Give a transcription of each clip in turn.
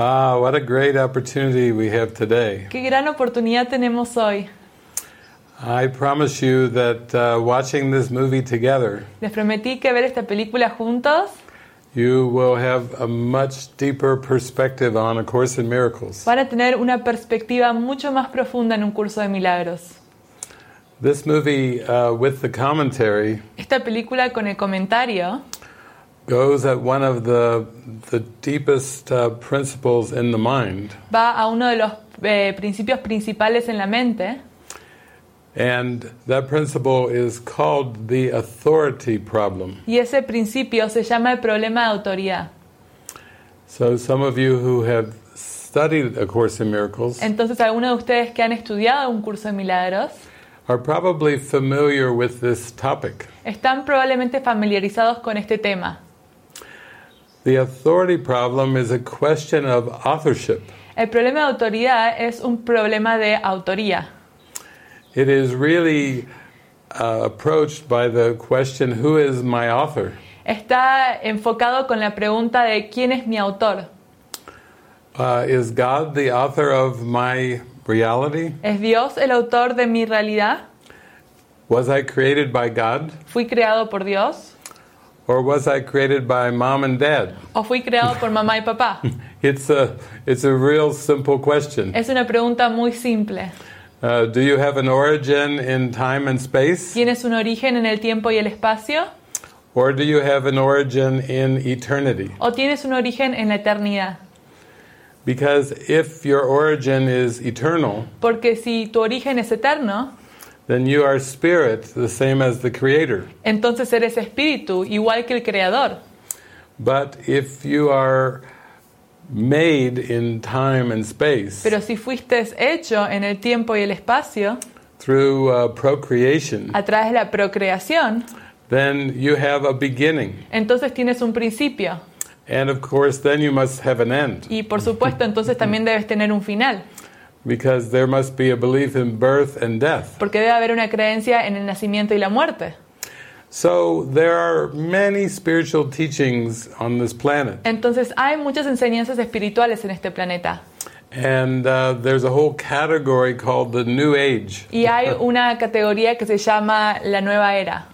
Ah, what a great opportunity we have today. Qué gran oportunidad tenemos hoy. I promise you that uh, watching this movie together, Les prometí que ver esta película juntos you will have a much deeper perspective on A Course in Miracles. van a tener una perspectiva mucho más profunda en un curso de milagros. This movie, uh, with the commentary, Esta película con el comentario goes at one of the, the deepest uh, principles in the mind. va a uno de los eh, principios principales en la mente And that principle is called the authority problem. y ese principio se llama el problema de autoridad. So, some of you who have studied A Course in Miracles Entonces, algunos de ustedes que han estudiado un curso de milagros are probably familiar with this topic. están probablemente familiarizados con este tema. The authority problem is a question of authorship. El problema de autoridad es un problema de autoría. It is really uh, approached by the question, Who is my author? Está enfocado con la pregunta de quién es mi autor. Uh, is God the author of my reality? ¿Es Dios el autor de mi realidad? Was I created by God? ¿Fui creado por Dios? Or was I created by mom and dad? ¿O fui creado por mamá y papá? It's a, it's a real simple question. Es una pregunta muy simple. Uh, do you have an origin in time and space? ¿Tienes un origen en el tiempo y el espacio? Or do you have an origin in eternity? ¿O tienes un origen en la eternidad? Because if your origin is eternal, Porque si tu origen es eterno, then you are spirit, the same as the creator. entonces eres espíritu, igual que el creador. But if you are made in time and space Pero si fuiste hecho en el tiempo y el espacio, through uh, procreation, a través de la procreación, then you have a beginning. entonces tienes un principio. And of course, then you must have an end. Y por supuesto, entonces también debes tener un final. Because there must be a belief in birth and death. Porque debe haber una creencia en el nacimiento y la muerte. So there are many spiritual teachings on this planet. Entonces hay muchas enseñanzas espirituales en este planeta. And uh, there's a whole category called the New Age. Y hay una categoría que se llama la nueva era.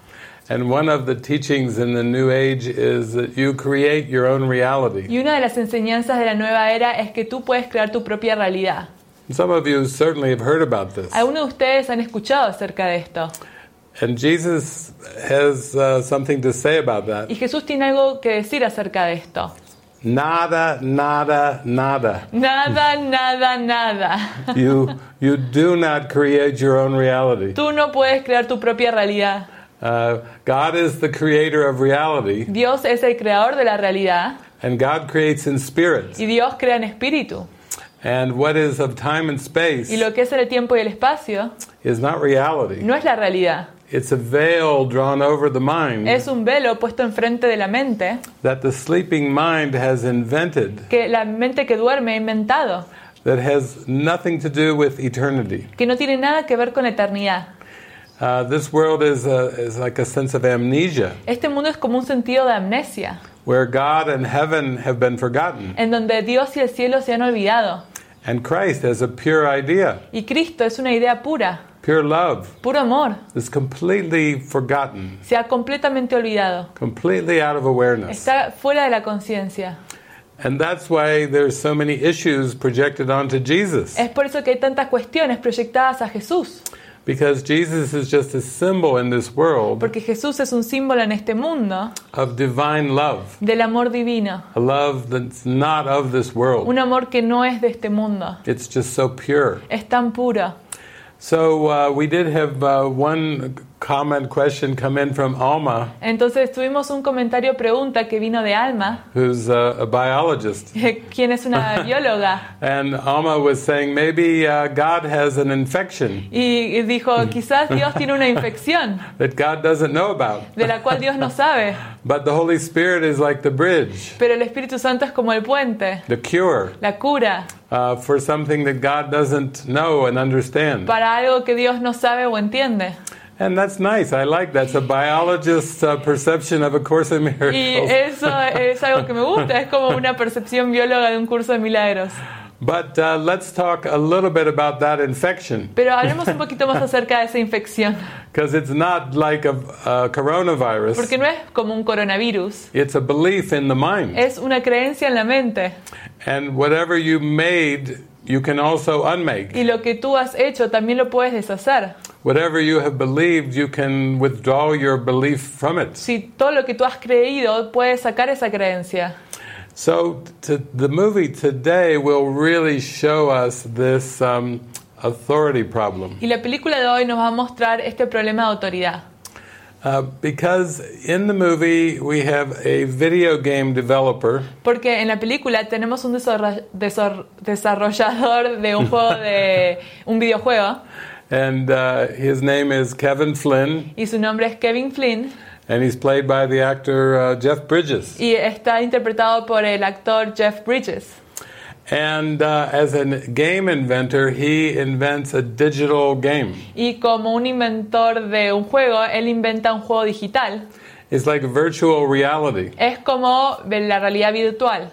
And one of the teachings in the New Age is that you create your own reality. Y una de las enseñanzas de la nueva era es que tú puedes crear tu propia realidad. Some of you certainly have heard about this. Algunos de ustedes han escuchado acerca de esto. And Jesus has uh, something to say about that. Y Jesús tiene algo que decir acerca de esto. Nada, nada, nada. Nada, nada, nada. You, you do not create your own reality. Tú no puedes crear tu propia realidad. Uh, God is the creator of reality, Dios es el creador de la realidad and God creates in spirit. y Dios crea en espíritu. And what is of time and Y space lo que es el tiempo y el espacio is not reality. no es la realidad. It's a veil drawn over the mind Es un velo puesto enfrente de la mente that the sleeping mind has invented que la mente que duerme ha inventado, that has nothing to do with eternity. que no tiene nada que ver con la eternidad. Uh, this world is, a, is like a sense of amnesia, Este mundo es como un sentido de amnesia, where God and heaven have been forgotten, en donde Dios y el cielo se han olvidado. And Christ, as a pure idea, Y Cristo es una idea pura, pure love, puro amor. is completely forgotten, Se ha completamente olvidado. completely out of awareness. Está fuera de la conciencia. And that's why there's so many issues projected onto Jesus, Es por eso que hay tantas cuestiones proyectadas a Jesús. Because Jesus is just a symbol in this world Porque Jesús es un símbolo en este mundo of divine love, del amor divino. a love that's not of this world. Un amor que no es de este mundo. It's just so pure. Es tan puro. So uh, we did have uh, one comment question come in from Alma, Entonces tuvimos un comentario pregunta que vino de Alma, who's uh, a biologist. quien es una bióloga, And Alma was saying maybe uh, God has an infection y dijo, quizás Dios tiene una infección that God doesn't know about. de la cual Dios no sabe, But the Holy Spirit is like the bridge, pero el Espíritu Santo es como el puente, the cure la cura, uh, for something that God doesn't know and understand. para algo que Dios no sabe o entiende. And that's nice. I like that's a biologist's uh, perception of a course in Y eso es algo que me gusta, es como una percepción bióloga de un curso de milagros. But uh, let's talk a little bit about that infection Pero hablemos un poquito más acerca de esa infección, because it's not like a, a coronavirus. porque no es como un coronavirus, It's a belief in the mind. es una creencia en la mente. And whatever you made, you can also unmake. Y lo que tú has hecho también lo puedes deshacer. Whatever you have believed, you can withdraw your belief from it. Si todo lo que tú has creído, puedes sacar esa creencia. So to, the movie today will really show us this um, authority problem. Y la película de hoy nos va a mostrar este problema de autoridad. Uh, because in the movie we have a video game developer Porque en la película tenemos un desarrollador de un juego de un videojuego and uh, his name is Kevin Flynn y su nombre es Kevin Flynn and he's played by the actor uh, Jeff Bridges. y está interpretado por el actor Jeff Bridges. And uh, as a game inventor, he invents a digital game. Y como un inventor de un juego, él inventa un juego digital. It's like virtual reality. Es como la realidad virtual.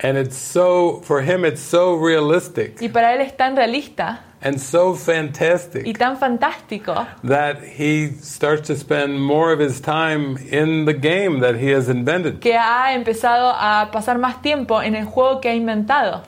And it's so, for him, it's so realistic Y para él es tan realista and so y fantastic tan fantástico that he starts to spend more of his time in the game that he has invented. que ha empezado a pasar más tiempo en el juego que ha inventado.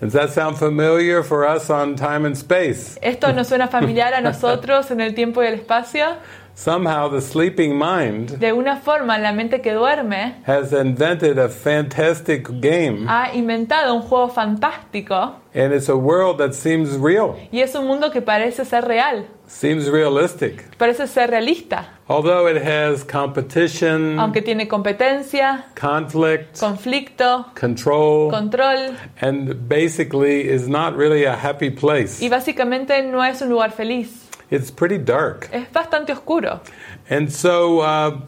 Does that sound familiar for us on time and space? ¿Esto nos suena familiar a nosotros en el tiempo y el espacio? Somehow the sleeping mind De una forma, la mente que duerme has invented a fantastic game, ha inventado un juego fantástico and it's a world that seems real, y es un mundo que parece ser real, seems realistic. parece ser realista, Although it has competition, aunque tiene competencia, conflict, conflicto, control, control and basically is not really a happy place. y básicamente no es un lugar feliz, It's pretty dark. es bastante oscuro. And so, uh,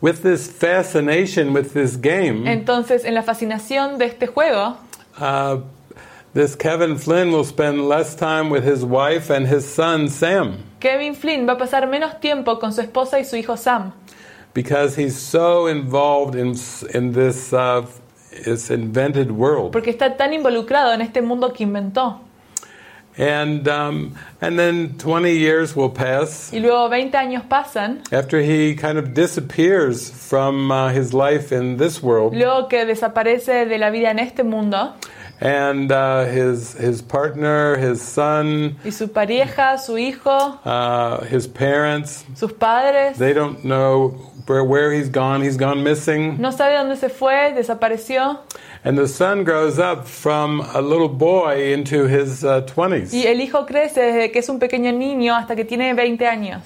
with this fascination with this game, Entonces, en la fascinación de este juego, uh, this Kevin Flynn will spend less time with his wife and his son Sam Kevin Flynn va a pasar menos tiempo con su esposa y su hijo Sam, because he's so involved in in this uh, this invented world. porque está tan involucrado en este mundo que inventó. And um, and then 20 years will pass. Y luego 20 años pasan, after he kind of disappears from uh, his life in this world, luego que desaparece de la vida en este mundo, and uh, his his partner, his son, y su pareja, su hijo, uh, his parents, sus padres, they don't know where, where he's gone. He's gone missing. no sabe dónde se fue, desapareció, And the son grows up from a little boy into his uh, 20s. y el hijo crece desde que es un pequeño niño hasta que tiene 20 años.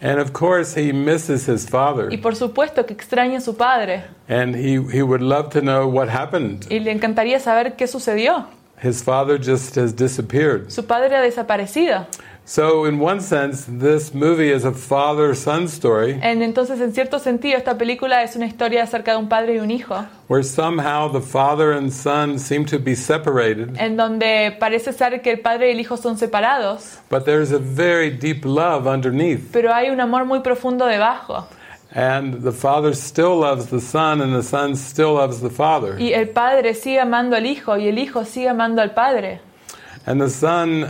And of course, he misses his father. Y por supuesto que extraña a su padre, And he, he would love to know what happened. y le encantaría saber qué sucedió. His father just has disappeared. Su padre ha desaparecido. So, in one sense, this movie is a father son story En- entonces, en cierto sentido, esta película es una historia acerca de un padre y un hijo, where somehow the father and son seem to be separated, en donde parece ser que el padre y el hijo son separados, but there's a very deep love underneath. pero hay un amor muy profundo debajo. And the father still loves the son, and the son still loves the father. Y el padre sigue amando al hijo y el hijo sigue amando al padre. And the son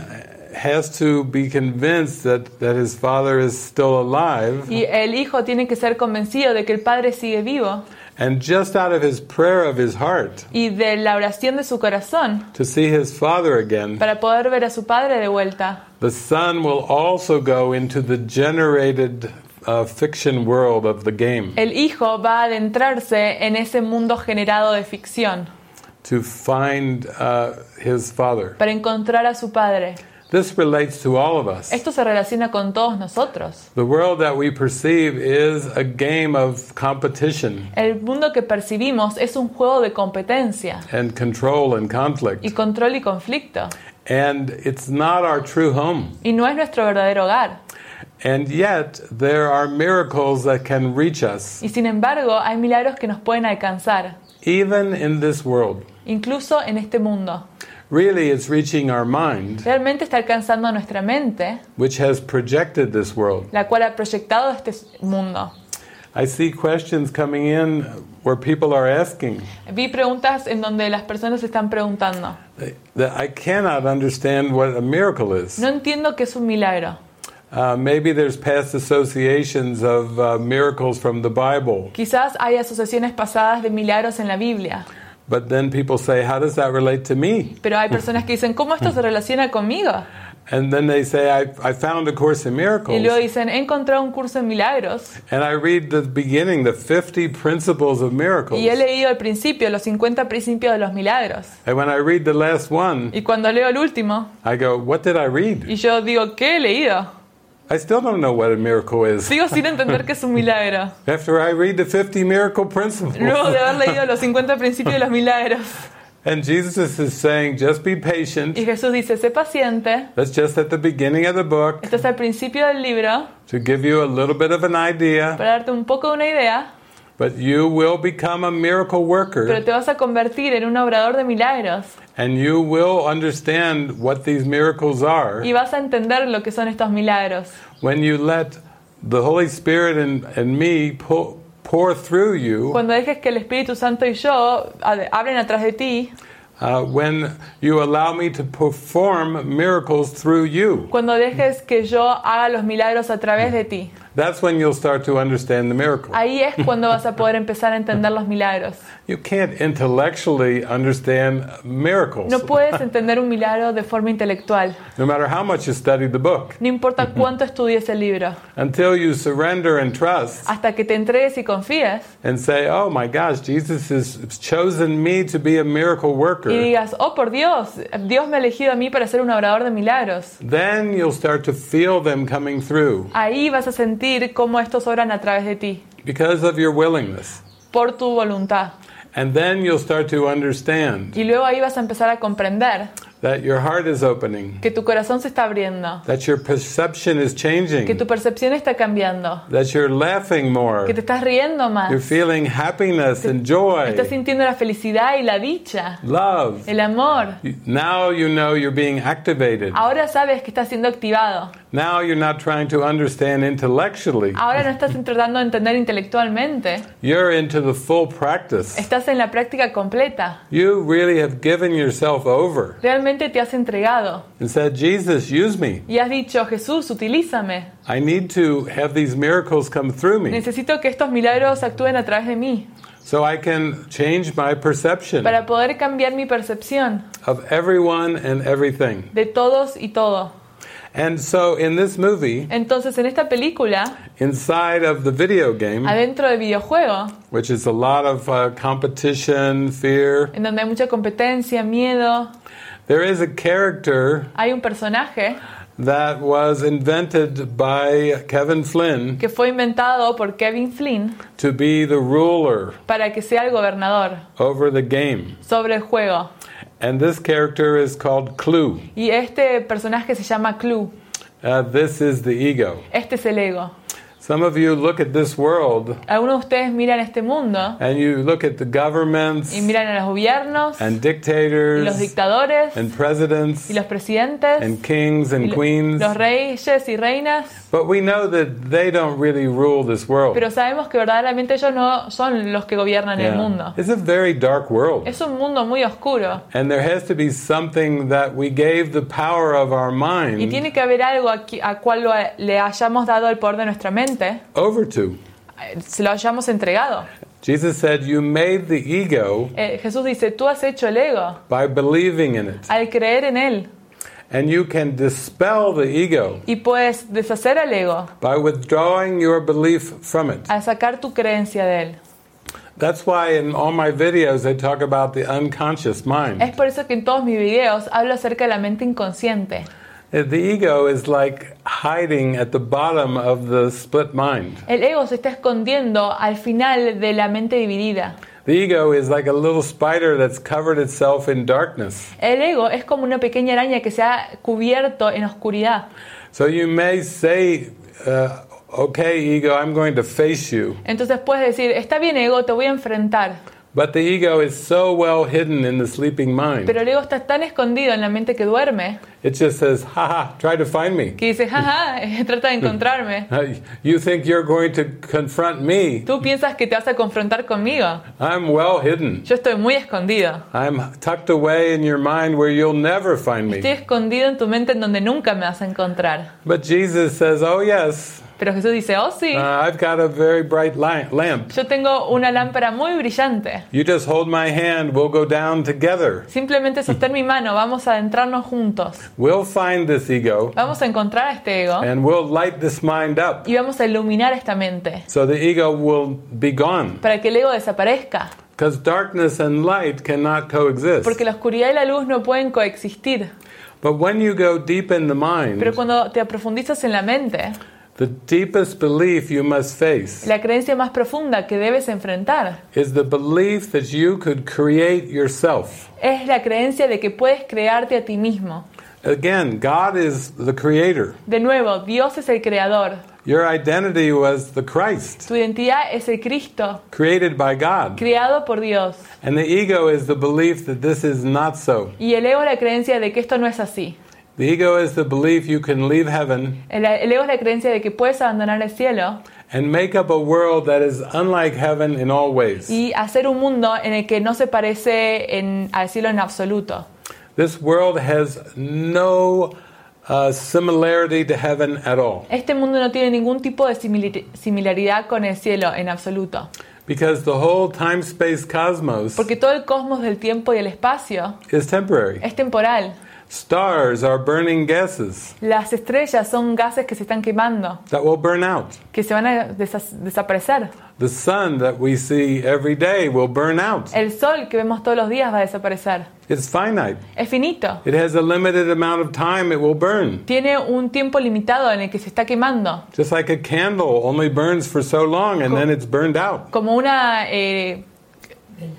has to be convinced that, that his father is still alive. Y el hijo tiene que ser convencido de que el padre sigue vivo. And just out of his prayer of his heart Y de la oración de su corazón, to see his father again, para poder ver a su padre de vuelta, the son will also go into the generated uh, fiction world of the game el hijo va a adentrarse en ese mundo generado de ficción to find uh, his father. para encontrar a su padre. This relates to all of us. Esto se relaciona con todos nosotros. The world that we perceive is a game of competition El mundo que percibimos es un juego de competencia and control and conflict. y control y conflicto. And it's not our true home. Y no es nuestro verdadero hogar. And yet, there are miracles that can reach us, Y sin embargo, hay milagros que nos pueden alcanzar, even in this world. incluso en este mundo. Really it's reaching our mind, realmente está alcanzando a nuestra mente, which has projected this world. la cual ha proyectado este mundo. I see questions coming in where people are asking Vi preguntas en donde las personas están preguntando. that I cannot understand what a miracle is. No entiendo qué es un milagro. Uh, maybe there's past associations of uh, miracles from the Bible, Quizás hay asociaciones pasadas de milagros en la Biblia, but then people say, How does that relate to me? pero hay personas que dicen, ¿cómo esto se relaciona conmigo? And then they say, I, I found a course in Y miracles. luego dicen, he encontrado un curso en milagros And I read the beginning, the 50 principles of miracles. y he leído al principio los 50 principios de los milagros. And when I read the last one, Y cuando leo el último, I go, What did I read? y yo digo, ¿qué he leído? I still don't know what a miracle is. Sigo sin entender qué es un milagro. After I read the 50 miracle principles. Luego de haber leído los 50 principios de los milagros. And Jesus is saying, Just be patient. Y Jesús dice, sé paciente, That's just at the beginning of the book estás al principio del libro, to give you a little bit of an idea, para darte un poco de una idea, but you will become a miracle pero worker te vas a convertir en un obrador de milagros and you will understand what these miracles are y vas a entender lo que son estos milagros. when you let the Holy Spirit and, and me pour, pour through you, Cuando dejes que el Espíritu Santo y yo hablen atrás de ti, uh, when you allow me to perform miracles through you. cuando dejes que yo haga los milagros a través de ti. That's when you'll start to understand the miracle. Ahí es cuando vas a poder empezar a entender los milagros. You can't intellectually understand miracles, No puedes entender un milagro de forma intelectual, no matter how much you study the book. no importa cuánto estudies el libro, Until you surrender and trust hasta que te entregues y confíes and say, Oh my gosh, Jesus has chosen me to be a miracle worker." y digas, oh por Dios, Dios me ha elegido a mí para ser un obrador de milagros. then you'll start to feel them coming through Ahí vas a sentir cómo estos obran a través de ti, because of your willingness. por tu voluntad. And then you'll start to understand Y luego ahí vas a empezar a comprender that your heart is opening, que tu corazón se está abriendo, that your perception is changing. que tu percepción está cambiando, that you're laughing more, que te estás riendo más, you're feeling happiness and joy. estás sintiendo la felicidad y la dicha, love. el amor. Now you know you're being activated. Ahora sabes que estás siendo activado. Now you're not trying to understand intellectually. Ahora no estás tratando de entender intelectualmente, You're into the full practice. estás en la práctica completa. You really have given yourself over Realmente te has entregado and said, Jesus, use me. y has dicho, Jesús, utilízame. I need to have these miracles come through me Necesito que estos milagros actúen a través de mí so I can change my perception para poder cambiar mi percepción of everyone and everything. de todos y todo. And so in this movie, Entonces, en esta película, inside of the video game, adentro del videojuego, which is a lot of uh, competition, fear, en donde hay mucha competencia, miedo, there is a character hay un personaje that was invented by Kevin Flynn que fue inventado por Kevin Flynn to be the ruler para que sea el gobernador over the game. sobre el juego. And this character is called CLU. Y este personaje se llama CLU. Uh, this is the ego. Este es el ego. Some of you look at this world Algunos de ustedes miran este mundo and you look at the governments y miran a los gobiernos and y los dictators dictadores and presidents y los presidentes and kings y and lo- queens. los reyes y reinas. But we know that they don't really rule this world. Pero sabemos que verdaderamente ellos no son los que gobiernan el mundo. It's a very dark world. Es un mundo muy oscuro. And there has to be something that we gave the power of our Y mind tiene que haber algo a, a cual le hayamos dado el poder de nuestra mente, over to. se lo hayamos entregado. Jesus said, You made the ego Eh, Jesús dice, tú has hecho el ego by believing in it. al creer en él And you can dispel the ego y puedes deshacer al ego by withdrawing your belief from it. al sacar tu creencia de él. That's why in all my videos I talk about the unconscious Es mind. por eso que en todos mis videos hablo acerca de la mente inconsciente. Uh, The ego is like hiding at the bottom of the split mind. El ego se está escondiendo al final de la mente dividida. The ego is like a little spider that's covered itself in darkness. El ego es como una pequeña araña que se ha cubierto en oscuridad. So you may say, uh, okay, ego, I'm going to face you. Entonces puedes decir, está bien ego, te voy a enfrentar. But the ego is so well hidden in the sleeping mind. Pero el ego está tan escondido en la mente que duerme It just says, haha, try to find me. que dice, jaja, trata de encontrarme. You think you're going to confront me? Tú piensas que te vas a confrontar conmigo. I'm well hidden. Yo estoy muy escondido. I'm tucked away in your mind where you'll never find Estoy me. escondido en tu mente en donde nunca me vas a encontrar. But Jesus says, oh, yes, Pero Jesús dice, oh sí, uh, I've got a very bright lamp. yo tengo una lámpara muy brillante. You just hold my hand, we'll go down together. Simplemente sostén mi mano, vamos a adentrarnos juntos. We'll find this ego Vamos a encontrar a este ego and we'll light this mind up y vamos a iluminar esta mente so the ego will be gone. para que el ego desaparezca. Because darkness and light cannot coexist. Porque la oscuridad y la luz no pueden coexistir. But when you go deep in the Pero mind, cuando te profundizas en la mente, the deepest belief you must face la creencia más profunda que debes enfrentar is the belief that you could create yourself. es la creencia de que puedes crearte a ti mismo. Again, God is the creator. De nuevo, Dios es el creador. Your identity was the Christ, Tu identidad es el Cristo, created by God. creado por Dios. And the ego is the belief that this is not so. Y el ego es la creencia de que esto no es así. The ego is the belief you can leave heaven El, el ego es la creencia de que puedes abandonar el cielo and make up a world that is unlike heaven in all ways. y hacer un mundo en el que no se parece en- al cielo en absoluto. This world has no uh, similarity to heaven at all Este mundo no tiene ningún tipo de simili- similaridad con el cielo en absoluto. because the whole time space cosmos Porque todo el cosmos del tiempo y el espacio is temporary. es temporal. Stars are burning gases Las estrellas son gases que se están quemando, that will burn out. que se van a desa- desaparecer. The sun that we see every day will burn out. El sol que vemos todos los días va a desaparecer. It's finite. Es finito. It has a limited amount of time it will burn. Tiene un tiempo limitado en el que se está quemando. Just like a candle only burns for so long and then it's burned out. Como una eh,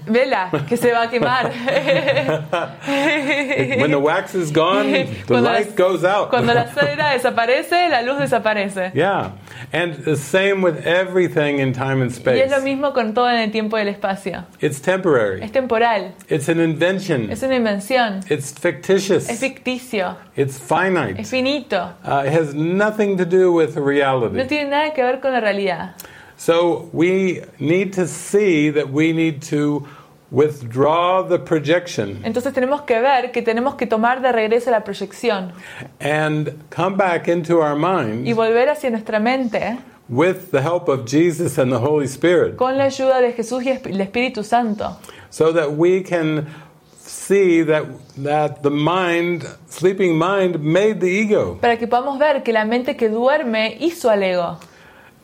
vela que se va a quemar. When the wax is gone, the Cuando light las- goes out. Cuando la cera desaparece, la luz desaparece. Yeah. And the same with everything in time and Y space. es lo mismo con todo en el tiempo y el espacio. It's temporary. Es temporal, It's an invention. es una invención, It's fictitious. es ficticio, It's finite. es finito. Uh, it has nothing to do with No reality. tiene nada que ver con la realidad. So we need to see that we need to withdraw the projection. Entonces tenemos que ver que tenemos que tomar de regreso la proyección. And come back into our y minds volver hacia nuestra mente with the help of Jesus and the Holy Spirit. con la ayuda de Jesús y el Espíritu Santo, so that we can see that that the mind sleeping mind made the ego. Para que podamos ver que la mente que duerme hizo al ego.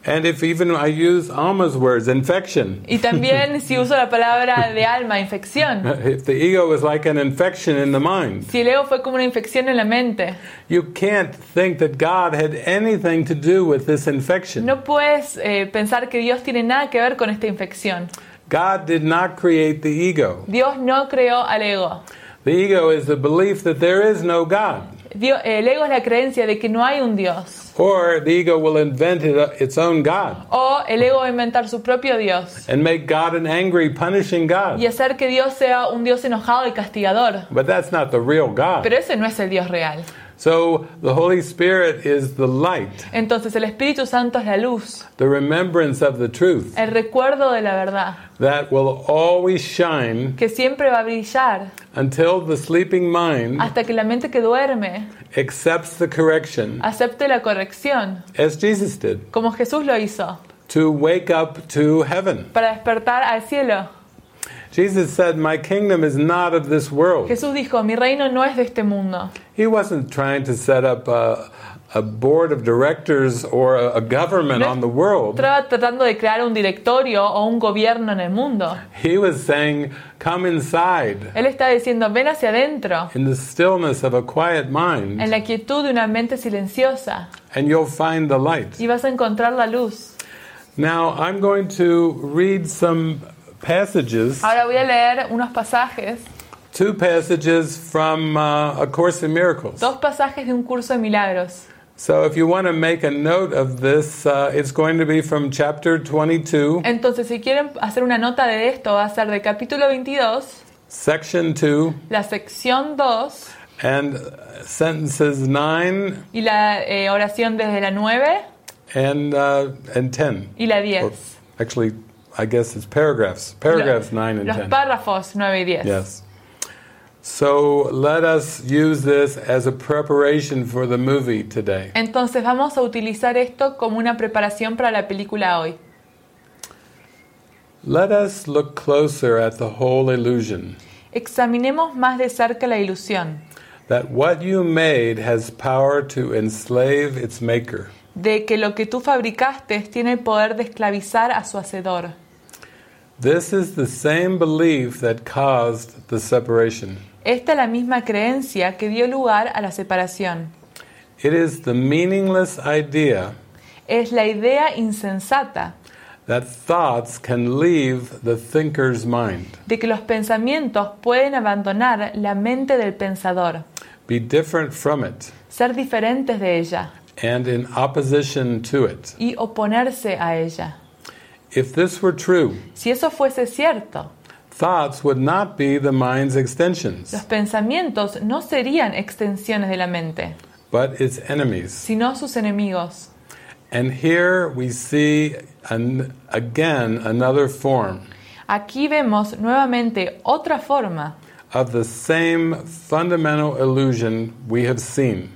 And if even I use Alma's words infection Y también si uso la palabra de alma, infección. if the ego is like an infection in the mind Si el ego fue como una infección en la mente, you can't think that God had anything to do with this infection no puedes eh, pensar que Dios tiene nada que ver con esta infección. God did not create the ego Dios no creó al ego. the ego is the belief that there is no God el ego es la creencia de que no hay un Dios. or the ego will invent it, its own God O el ego va a inventar su propio Dios and make God an angry punishing God y hacer que Dios sea un Dios enojado y castigador. but that's not the real God Pero ese no es el Dios real. So the Holy Spirit is the light, Entonces el Espíritu Santo es la luz, the remembrance of the truth. El recuerdo de la verdad, that will always shine que siempre va a brillar. until the sleeping mind hasta que la mente que duerme accepts the correction acepte la corrección, as Jesus did como Jesús lo hizo, to wake up to heaven. para despertar al cielo. Jesus said, My kingdom is not of this world. Jesús dijo, mi reino no es de este mundo. He wasn't trying to set up a, a board of directors or a, a government No on the world. Estaba tratando de crear un directorio o un gobierno en el mundo. He was saying, Come inside Él está diciendo, ven hacia adentro, in the stillness of a quiet mind. en la quietud de una mente silenciosa, and you'll find the light. y vas a encontrar la luz. Now, I'm going to read some passages, Ahora voy a leer unos pasajes, two passages from uh, A Course in Miracles. dos pasajes de un curso de milagros. So if you want to make a note of this, uh, it's going to be from chapter 22, Entonces, si quieren hacer una nota de esto, va a ser de capítulo 22, section 2, la sección 2 and sentences 9 y la eh, oración desde la 9 and, uh, and 10. y la Or 10. actually, I guess it's paragraphs. Paragraphs 9 and Los 10. párrafos 9 y 10. Yes. So let us use this as a preparation for the movie today. Entonces vamos a utilizar esto como una preparación para la película hoy. Let us look closer at the whole illusion Examinemos más de cerca la ilusión that what you made has power to enslave its maker. de que lo que tú fabricaste tiene el poder de esclavizar a su hacedor. This is the same belief that caused the separation. Esta es la misma creencia que dio lugar a la separación. It is the meaningless idea Es la idea insensata that thoughts can leave the thinker's mind, de que los pensamientos pueden abandonar la mente del pensador, be different from it, ser diferentes de ella and in opposition to it. y oponerse a ella. If this were true, Si eso fuese cierto, thoughts would not be the mind's extensions, los pensamientos no serían extensiones de la mente, but its enemies. sino sus enemigos. And here we see an, again another form Aquí vemos nuevamente otra forma of the same fundamental illusion we have seen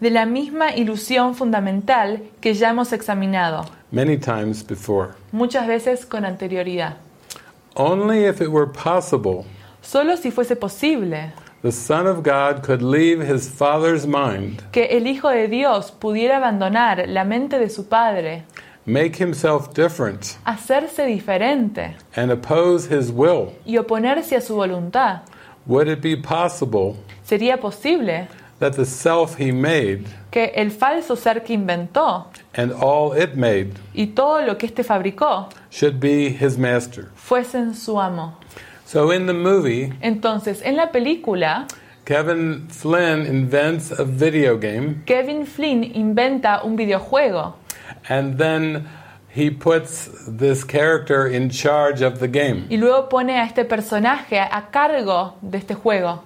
de la misma ilusión fundamental que ya hemos examinado, many times before. muchas veces con anterioridad. Only if it were possible, Solo si fuese posible the Son of God could leave his Father's mind, que el Hijo de Dios pudiera abandonar la mente de su Padre, make himself different, hacerse diferente and oppose his will, y oponerse a su voluntad, would it be possible sería posible that the self he made que el falso ser que inventó and all it made y todo lo que éste fabricó should be his master? fuesen su amo. So in the movie, Entonces, en la película, Kevin Flynn invents a video game Kevin Flynn inventa un videojuego and then he puts this character in charge of the game. y luego pone a este personaje a cargo de este juego.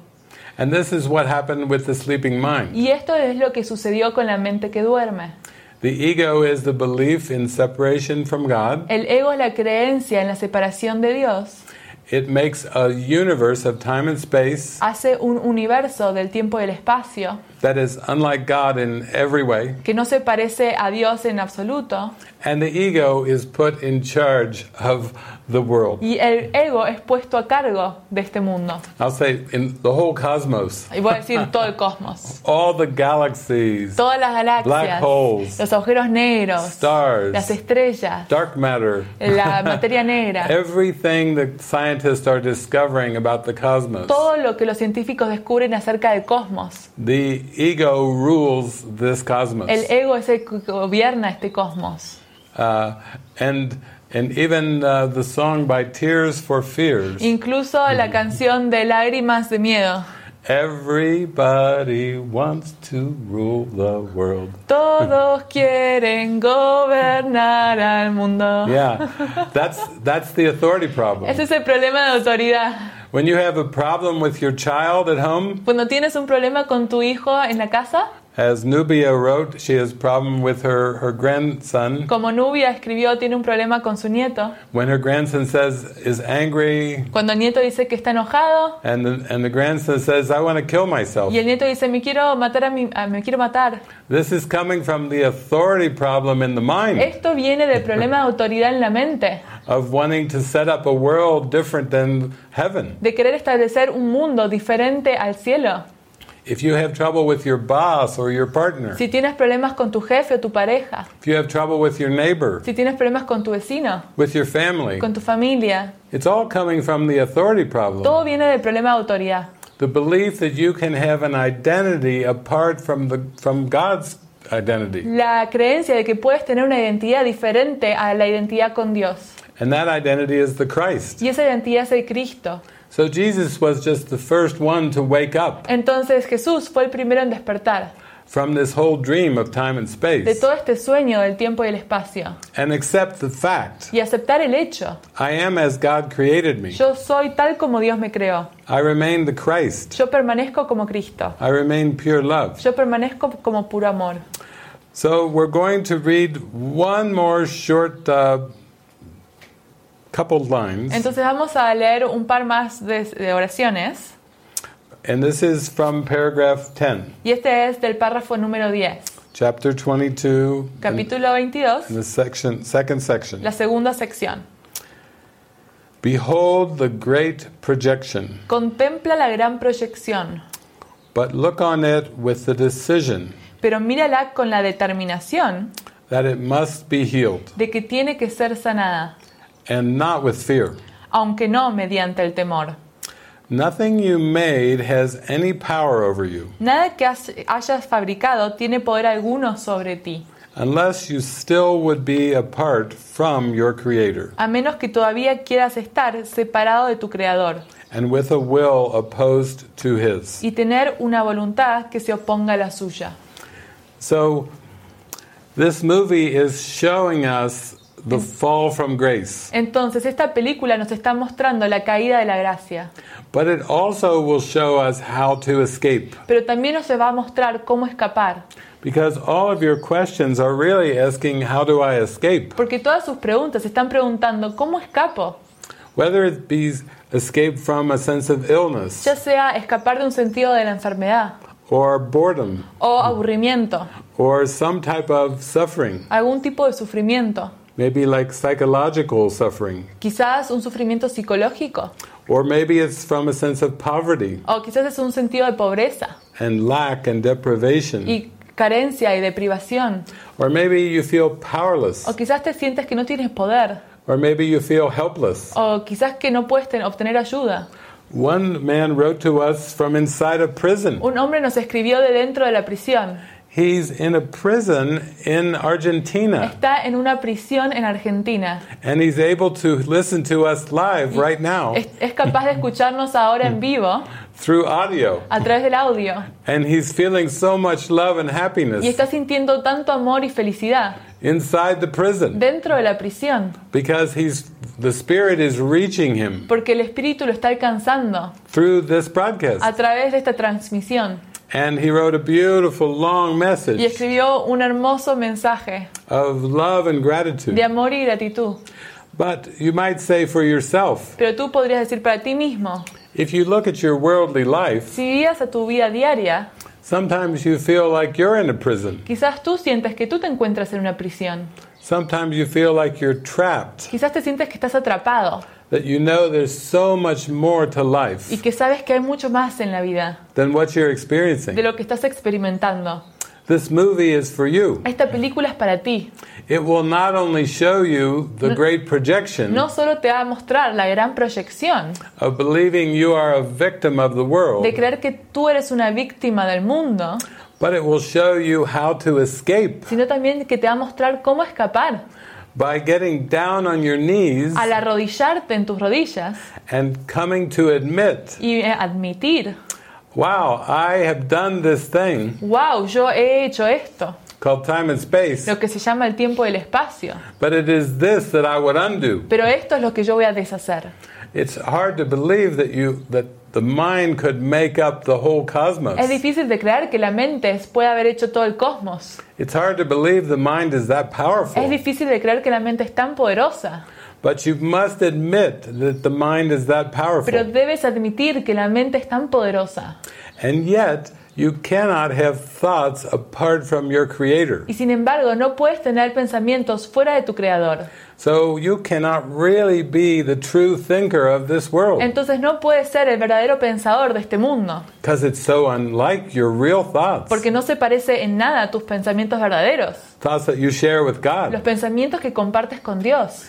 And this is what happened with the sleeping mind. Y esto es lo que sucedió con la mente que duerme. The ego is the belief in separation from God. El ego es la creencia en la separación de Dios. It makes a universe of time and space Hace un universo del tiempo y el espacio that is unlike God in every way. que no se parece a Dios en absoluto. And the ego is put in charge of the world. Y el ego es puesto a cargo de este mundo. I'll say in the whole cosmos, Y voy a decir todo el cosmos. all the galaxies, Todas las galaxias. Black holes, los agujeros negros, stars, las estrellas, dark matter, la materia negra. everything that scientists are discovering about the cosmos. Todo lo que los científicos descubren acerca del cosmos. The ego rules this cosmos. El ego es el que gobierna este cosmos. Uh, and and even uh, the song by Tears for Fears. Incluso la canción de lágrimas de miedo. Everybody wants to rule the world. Todos quieren gobernar al mundo. Yeah, that's that's the authority problem. Ese es el problema de autoridad. When you have a problem with your child at home, Cuando tienes un problema con tu hijo en la casa, as Nubia wrote, she has a problem with her, her grandson. como Nubia escribió, tiene un problema con su nieto. When her grandson says is angry, Cuando el nieto dice que está enojado and the, and the grandson says, "I want to kill myself." y el nieto dice me quiero matar a mi, a- me quiero matar. This is coming from the authority problem in the mind Esto viene del problema de autoridad en la mente, of wanting to set up a world different than heaven. de querer establecer un mundo diferente al cielo. If you have trouble with your boss or your partner, Si tienes problemas con tu jefe o tu pareja, if you have trouble with your neighbor, si tienes problemas con tu vecino, with your family, con tu familia, it's all coming from the authority problem. todo viene del problema de autoridad. The belief that you can have an identity apart from the from God's identity. La creencia de que puedes tener una identidad diferente a la identidad con Dios. And that identity is the Christ. Y esa identidad es el Cristo. So Jesus was just the first one to wake up. Entonces Jesús fue el primero en despertar. from this whole dream of time and space. de todo este sueño del tiempo y el espacio and accept the fact y aceptar el hecho. I am as God created me. Yo soy tal como Dios me creó. I remain the Christ. Yo permanezco como Cristo. I remain pure love. Yo permanezco como puro amor. So we're going to read one more short uh, couple lines, Entonces vamos a leer un par más de, de oraciones. and this is from paragraph 10, Y este es del párrafo número 10, chapter 22, in, capítulo 22, in the section, second section. la segunda sección. Behold the great projection, Contempla la gran proyección, but look on it with the decision. Pero mírala con la determinación that it must be healed, de que tiene que ser sanada, and not with fear. aunque no mediante el temor. Nothing you made has any power over you Nada que has- hayas fabricado tiene poder alguno sobre ti, unless you still would be apart from your Creator a menos que todavía quieras estar separado de tu Creador and with a will opposed to His. y tener una voluntad que se oponga a la suya. So, this movie is showing us the fall from grace, Entonces, esta película nos está mostrando la caída de la gracia, but it also will show us how to escape. pero también nos va a mostrar cómo escapar, Because all of your questions are really asking, How do I escape? porque todas sus preguntas están preguntando, ¿cómo escapo? Whether it be escape from a sense of illness Ya sea escapar de un sentido de la enfermedad or boredom o aburrimiento, or some type of suffering, algún tipo de sufrimiento, maybe like psychological suffering, quizás un sufrimiento psicológico or maybe it's from a sense of poverty o quizás es un sentido de pobreza and lack and deprivation, y carencia y deprivación, or maybe you feel powerless, o quizás te sientes que no tienes poder, or maybe you feel helpless. o quizás que no puedes ten- obtener ayuda. One man wrote to us from inside a prison. Un hombre nos escribió de dentro de la prisión. He's in a prison in Argentina, Está en una prisión en Argentina. and he's able to listen to us live right now Es, es capaz de escucharnos ahora en vivo through audio. a través del audio. And he's feeling so much love and Y happiness está sintiendo tanto amor y felicidad inside the prison dentro de la prisión. because he's the spirit is reaching him Porque el Espíritu lo está alcanzando through this broadcast. a través de esta transmisión. And he wrote a beautiful long message Y escribió un hermoso mensaje of love and gratitude. de amor y gratitud. But you might say for yourself, Pero tú podrías decir para ti mismo, if you look at your worldly life, si guías a tu vida diaria, sometimes you feel like you're in a prison. quizás tú sientes que tú te encuentras en una prisión. Sometimes you feel like you're trapped, Quizás te sientes que estás atrapado that you know there's so much more to y life que sabes que hay mucho más en la vida than what you're de experiencing. lo que estás experimentando. This movie is for you. Esta película es para ti. It will not only show you the great projection No solo te va a mostrar la gran proyección of believing you are a victim of the world, de creer que tú eres una víctima del mundo, but it will show you how to escape sino también que te va a mostrar cómo escapar by getting down on your knees al arrodillarte en tus rodillas and coming to admit, y eh, admitir, wow, I have done this thing wow, yo he hecho esto, called time and space, lo que se llama el tiempo y el espacio, but it is this that I would undo. pero esto es lo que yo voy a deshacer. It's hard to believe that you that the mind could make up the whole cosmos. Es difícil de creer que la mente puede haber hecho todo el cosmos. It's hard to believe the mind is that powerful. Es difícil de creer que la mente es tan poderosa. But you must admit that the mind is that powerful. Pero debes admitir que la mente es tan poderosa. And yet, you cannot have thoughts apart from your creator. Y sin embargo, no puedes tener pensamientos fuera de tu creador. So you cannot really be the true thinker of this world Entonces no puedes ser el verdadero pensador de este mundo. because it's so unlike your real thoughts, Porque no se parece en nada a tus pensamientos verdaderos. thoughts that you share with Los God. pensamientos que compartes con Dios.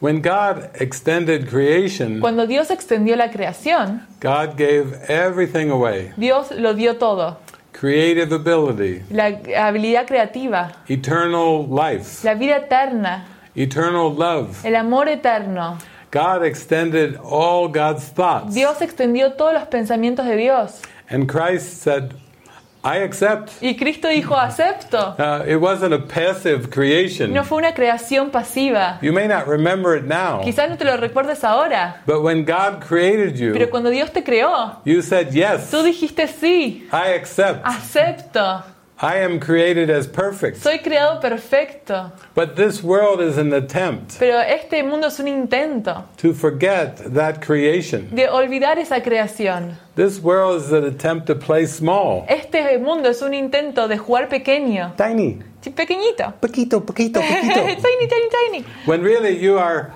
When God extended creation, Cuando Dios extendió la creación, God gave everything away Dios lo dio todo. creative ability, La habilidad creativa, eternal life, la vida eterna, eternal love. el amor eterno. God extended all God's thoughts. Dios extendió todos los pensamientos de Dios. And Christ said, I accept. Y Cristo dijo, acepto. Uh, it wasn't a passive creation. No fue una creación pasiva. You may not remember it now, Quizás no te lo recuerdes ahora, but when God created pero you, cuando Dios te creó, you said, Yes, tú dijiste sí, I accept. acepto. I am created as perfect. Soy creado perfecto. But this world is an attempt Pero este mundo es un intento to forget that creation. de olvidar esa creación. This world is an attempt to play small. Este mundo es un intento de jugar pequeño. Tiny. Pequeñito. Poquito, poquito, poquito. tiny, tiny, tiny. when really you are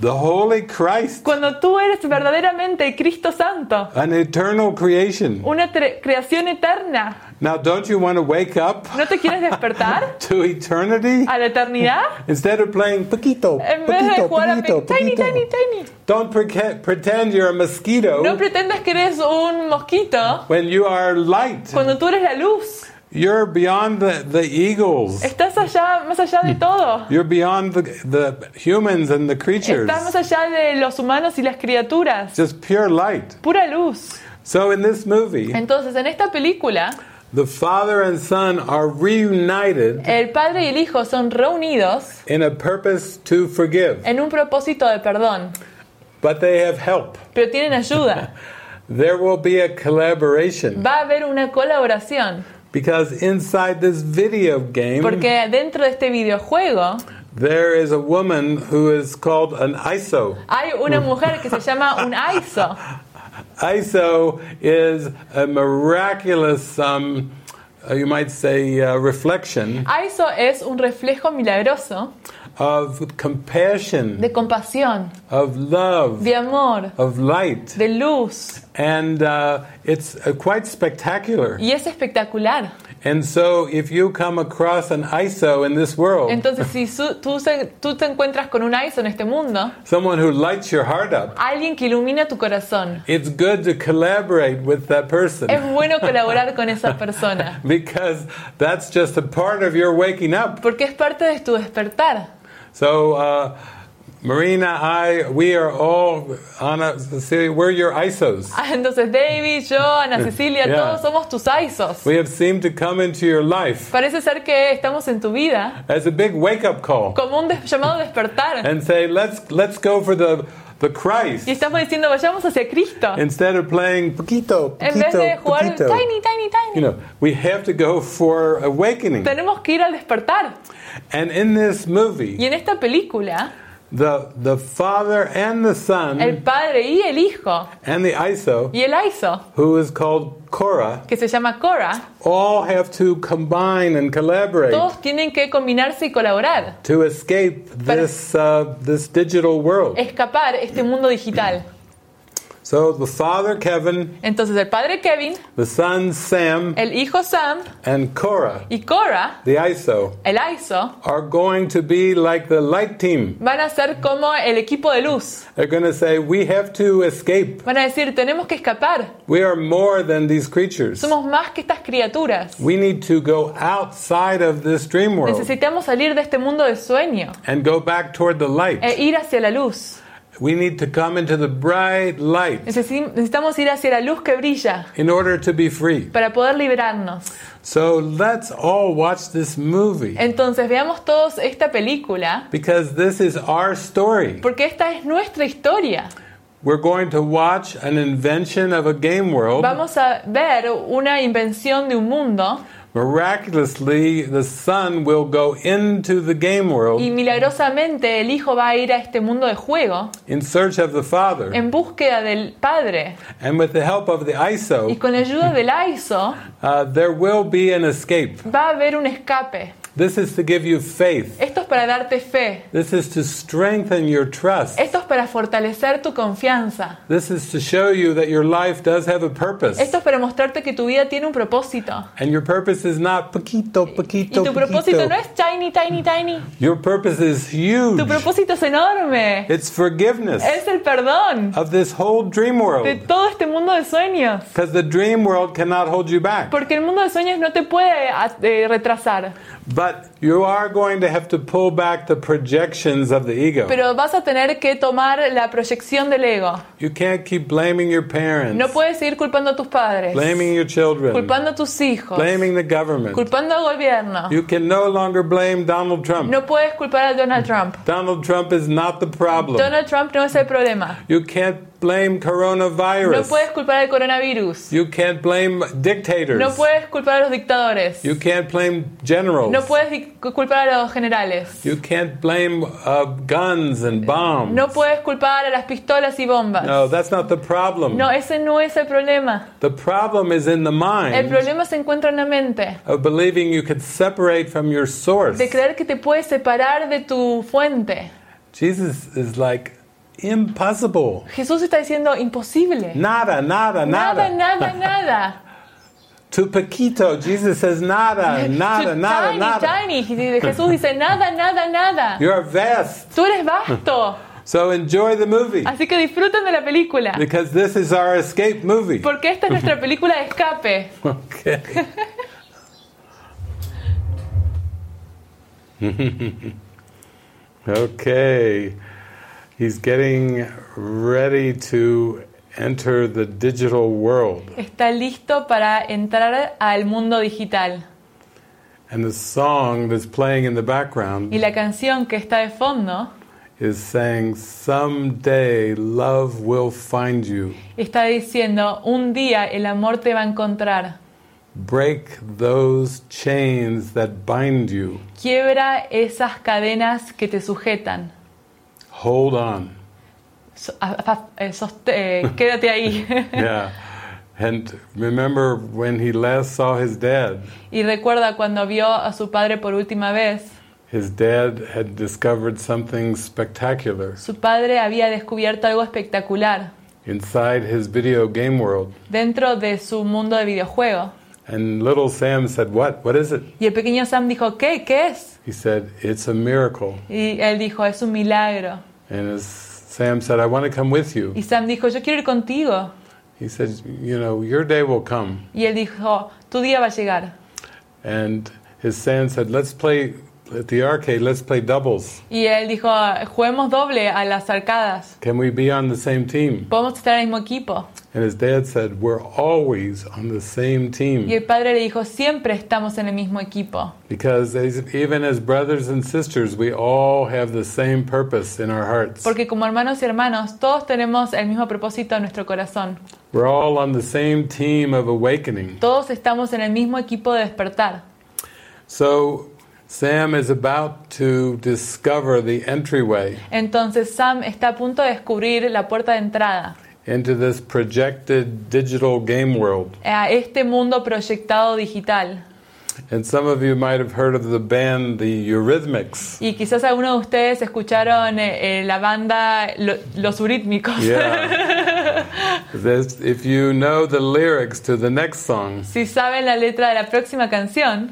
the holy Christ, Cuando tú eres verdaderamente Cristo Santo, an eternal creation. una creación eterna, Now, don't you want to wake up ¿no te quieres despertar to eternity? a la eternidad? Instead of playing poquito, En vez de poquito, a poquito, tiny, tiny, tiny. Don't pretend you're a mosquito No pretendas que eres un mosquito when you are light. cuando tú eres la luz. You're beyond the, the eagles. Estás allá, más allá de hmm. todo. You're beyond the, the humans and the creatures. Estás más allá de los humanos y las criaturas. Just pure light. Pura luz. So in this movie, Entonces, en esta película, the father and son are reunited el padre y el hijo son reunidos in a purpose to forgive, en un propósito de perdón, but they have help. pero tienen ayuda. There will be a collaboration Va a haber una colaboración, because inside this video game, porque dentro de este videojuego there is a woman who is called an ISO. hay una mujer que se llama un ISO. ISO is a miraculous, um, uh, you might say, uh, reflection ISO es un reflejo milagroso of compassion, de compasión, of love, de amor, of light. de luz, And uh, it's uh, quite spectacular. y es espectacular. And so, if you come across an ISO in this world, Entonces, si su- tú, se- tú te encuentras con un ISO en este mundo, someone who lights your heart up, alguien que ilumina tu corazón, it's good to collaborate with that person es bueno colaborar con esa persona, because that's just a part of your waking up. porque es parte de tu despertar. So, uh, Marina, I, we are all on a, see, we're your ISOs. Ah, Entonces, David, yo, Ana Cecilia, Yeah. todos somos tus ISOs. We have seemed to come into your life Parece ser que estamos en tu vida as a big wake up call como un des- llamado despertar. and say, let's, let's go for the, the Christ Y estamos diciendo, vayamos hacia Cristo. instead of playing poquito, En vez poquito, de jugar poquito. tiny, tiny, You tiny. know, we have to go for awakening. Tenemos que ir al despertar. And in this Y movie, en esta película, the, the father and the el son padre y el hijo and the ISO, y el ISO, who is called Korah, que se llama Cora, all have to combine and collaborate todos tienen que combinarse y colaborar, to escape this, uh, this digital world. escapar este mundo digital. So the father, Kevin, Entonces el padre Kevin, the son, Sam, el hijo Sam and Korah, y Cora, the ISO, el ISO, are going to be like the light team. van a ser como el equipo de luz. They're going to say, We have to escape. Van a decir, tenemos que escapar. We are more than these creatures. Somos más que estas criaturas. We need to go outside of this dream world Necesitamos salir de este mundo de sueño and go back toward the light. e ir hacia la luz. We need to come into the bright light Necesitamos ir hacia la luz que brilla in order to be free. para poder liberarnos. So let's all watch this movie Entonces veamos todos esta película because this is our story. porque esta es nuestra historia. We're going to watch an invention of a game world. Vamos a ver una invención de un mundo Miraculously, the son will go into the game world y milagrosamente el hijo va a ir a este mundo de juego in search of the father. en búsqueda del padre And with the help of the ISO. y con la ayuda del ISO uh, there will be an escape. va a haber un escape. This is to give you faith. Esto es para darte fe. This is to strengthen your trust. Esto es para fortalecer tu confianza. This is to show you that your life does have a purpose. Esto es para mostrarte que tu vida tiene un propósito. And your purpose is not poquito, Y poquito, tu propósito poquito. no es tiny, tiny, tiny. Your purpose is huge. Tu propósito es enorme. It's forgiveness Es el perdón of this whole dream de world. todo este mundo de sueños. Because the dream world cannot hold you back. Porque el mundo de sueños no te puede eh, retrasar. But But you are going to have to pull back the projections of the ego. Pero vas a tener que tomar la proyección del ego. You can't keep blaming your parents, No puedes seguir culpando a tus padres, blaming your children, culpando a tus hijos, blaming the government. culpando al gobierno. You can no longer blame Donald Trump. No puedes culpar a Donald Trump. Donald Trump is not the problem. Donald Trump no es el problema. You can't blame No coronavirus. puedes culpar al coronavirus. You can't blame dictators. No puedes culpar a los dictadores. You can't blame generals. No puedes culpar a los generales. You can't blame uh, guns and bombs. No puedes culpar a las pistolas y bombas. No, that's not the problem. No, ese no es el problema. The problem is in the mind. El problema se encuentra en la mente. of believing you could separate from your source. De creer que te puedes separar de tu fuente. Jesus is like impossible. Jesús está diciendo imposible. Nada, nada, Nada, nada. nada, nada. To Paquito, Jesus says nada, nada, To nada, tiny, nada. tiny. Jesús dice nada, nada, nada. You're vast. Tú eres vasto. So enjoy the movie Así que disfruten de la película. because this is our escape movie. Porque esta es nuestra película de escape. Okay. okay. He's getting ready to enter the digital world. Está listo para entrar al mundo digital. And the song that's playing in the background Y la canción que está de fondo is saying, Someday love will find you. está diciendo, un día el amor te va a encontrar. Break those chains that bind you. Quiebra esas cadenas que te sujetan. Hold on. So- eh, eh, quédate ahí. Yeah. And remember when he last saw his dad, y recuerda cuando vio a su padre por última vez, his dad had discovered something spectacular su padre había descubierto algo espectacular inside his video game world. dentro de su mundo de videojuego. And little Sam said, What? What is it? Y el pequeño Sam dijo, ¿qué? ¿Qué es? He said, It's a miracle. Y él dijo, es un milagro. And as Sam said, I want to come with you. Y Sam dijo, yo quiero ir contigo. He said, You know, your day will come. Y él dijo, tu día va a llegar. And his son said, Let's play at the arcade, let's play doubles. Y él dijo, juguemos doble a las arcadas. Can we be on the same team? Podemos estar en el mismo equipo. And his dad said, We're always on the same Y team. el padre le dijo, siempre estamos en el mismo equipo. Because even as brothers and sisters, we all have the same purpose in our hearts. Porque como hermanos y hermanos, todos tenemos el mismo propósito en nuestro corazón. We're all on the same team of awakening. Todos estamos en el mismo equipo de despertar. So Sam is about to discover the entryway Entonces Sam está a punto de descubrir la puerta de entrada into this projected digital game world. a este mundo proyectado digital. And some of you might have heard of the band the Eurythmics. Y quizás algunos de ustedes escucharon eh, eh, la banda Lo- Los Euríthmicos. Yeah. This, if you know the lyrics to the next song, si saben la letra de la próxima canción,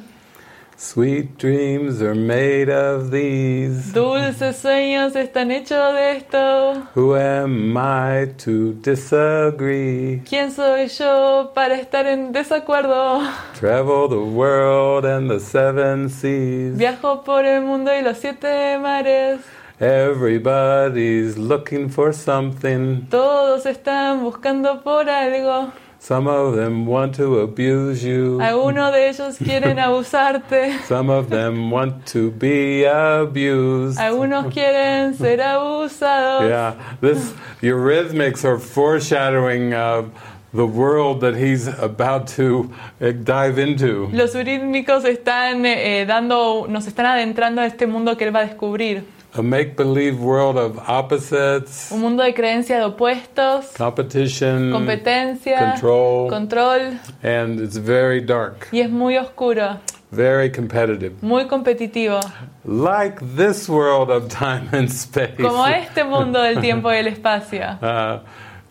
sweet dreams are made of these. dulces sueños están hechos de esto. Who am I to disagree? ¿Quién soy yo para estar en desacuerdo? Travel the world and the seven seas. Viajo por el mundo y los siete mares. Everybody's looking for something. Todos están buscando por algo. Some of them want to abuse you. Algunos de ellos quieren abusarte. Some of them want to be abused. Algunos quieren ser abusados. Yeah, this Eurythmics are foreshadowing uh, the world that he's about to uh, dive into. Los urítmicos están eh, dando, nos están adentrando a este mundo que él va a descubrir. A make-believe world of opposites, Un mundo de creencias de opuestos, competition, competencia, control, control, and it's very dark, y es muy oscuro, very competitive. muy competitivo, Like this world of time and space. como este mundo del tiempo y el espacio. Uh,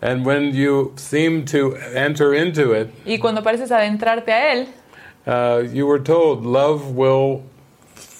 and when you seem to enter into it, Y cuando pareces adentrarte a él, uh, you were told love will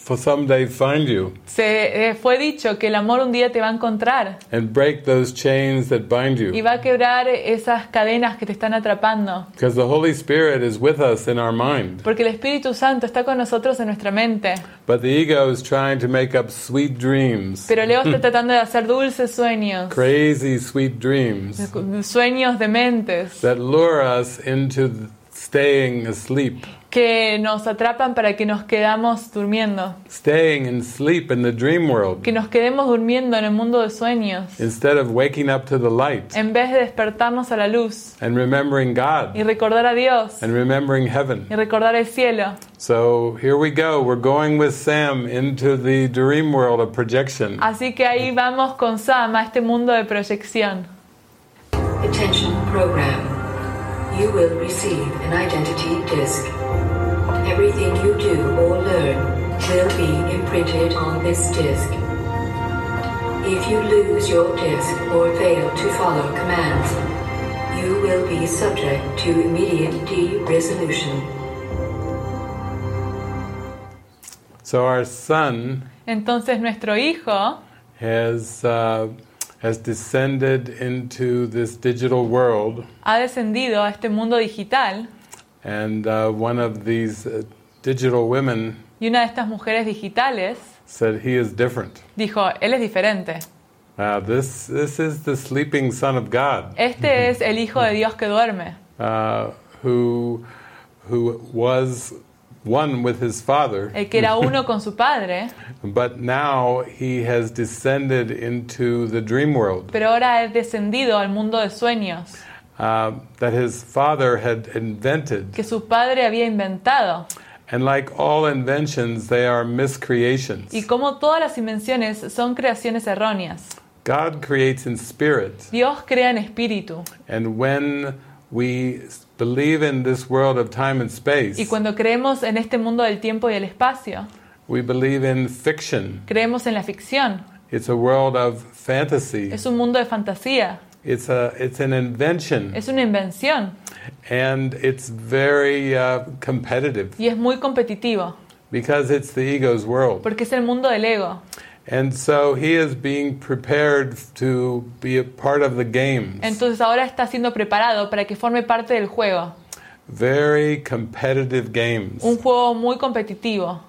for someday find you Se eh, fue dicho que el amor un día te va a encontrar and break those chains that bind you. y va a quebrar esas cadenas que te están atrapando. Because the Holy Spirit is with us in our mind. Porque el Espíritu Santo está con nosotros en nuestra mente. But the ego is trying to make up sweet dreams, Pero Leo está tratando de hacer dulces sueños. crazy sweet dreams Sueños dementes that lure us into staying asleep, que nos atrapan para que nos quedamos durmiendo. staying in sleep in the dream world Que nos quedemos durmiendo en el mundo de sueños. instead of waking up to the light En vez de despertarnos a la luz and remembering y God recordar a Dios and remembering heaven. y recordar el cielo. So here we go. We're going with Sam into the dream world of projection. Así que ahí vamos con Sam a este mundo de proyección. Attention program. You will receive an identity disc. Everything you do or learn will be imprinted on this disc. If you lose your disc or fail to follow commands, you will be subject to immediate de-resolution. So our son Entonces nuestro hijo has uh, has descended into this digital world, ha descendido a este mundo digital and uh, one of these uh, digital women y una de estas mujeres digitales said he is different. dijo, él es diferente. Uh, this this is the sleeping son of God, Este es el hijo de Dios que duerme, uh, who who was one with his father, el que era uno con su padre, but now he has descended into the dream world. pero ahora ha descendido al mundo de sueños uh, that his father had invented. que su padre había inventado. And like all inventions, they are miscreations. Y como todas las invenciones son creaciones erróneas. God creates in spirit. Dios crea en espíritu. And when we believe in this world of time and space, Y cuando creemos en este mundo del tiempo y el espacio, we believe in fiction. creemos en la ficción. It's a world of fantasy. Es un mundo de fantasía. It's a it's an invention, Es una invención. and it's very uh, competitive Y es muy competitivo. because it's the ego's world. Porque es el mundo del ego. And so he is being prepared to be a part of the games. Entonces ahora está siendo preparado para que forme parte del juego. Very competitive games. Un juego muy competitivo.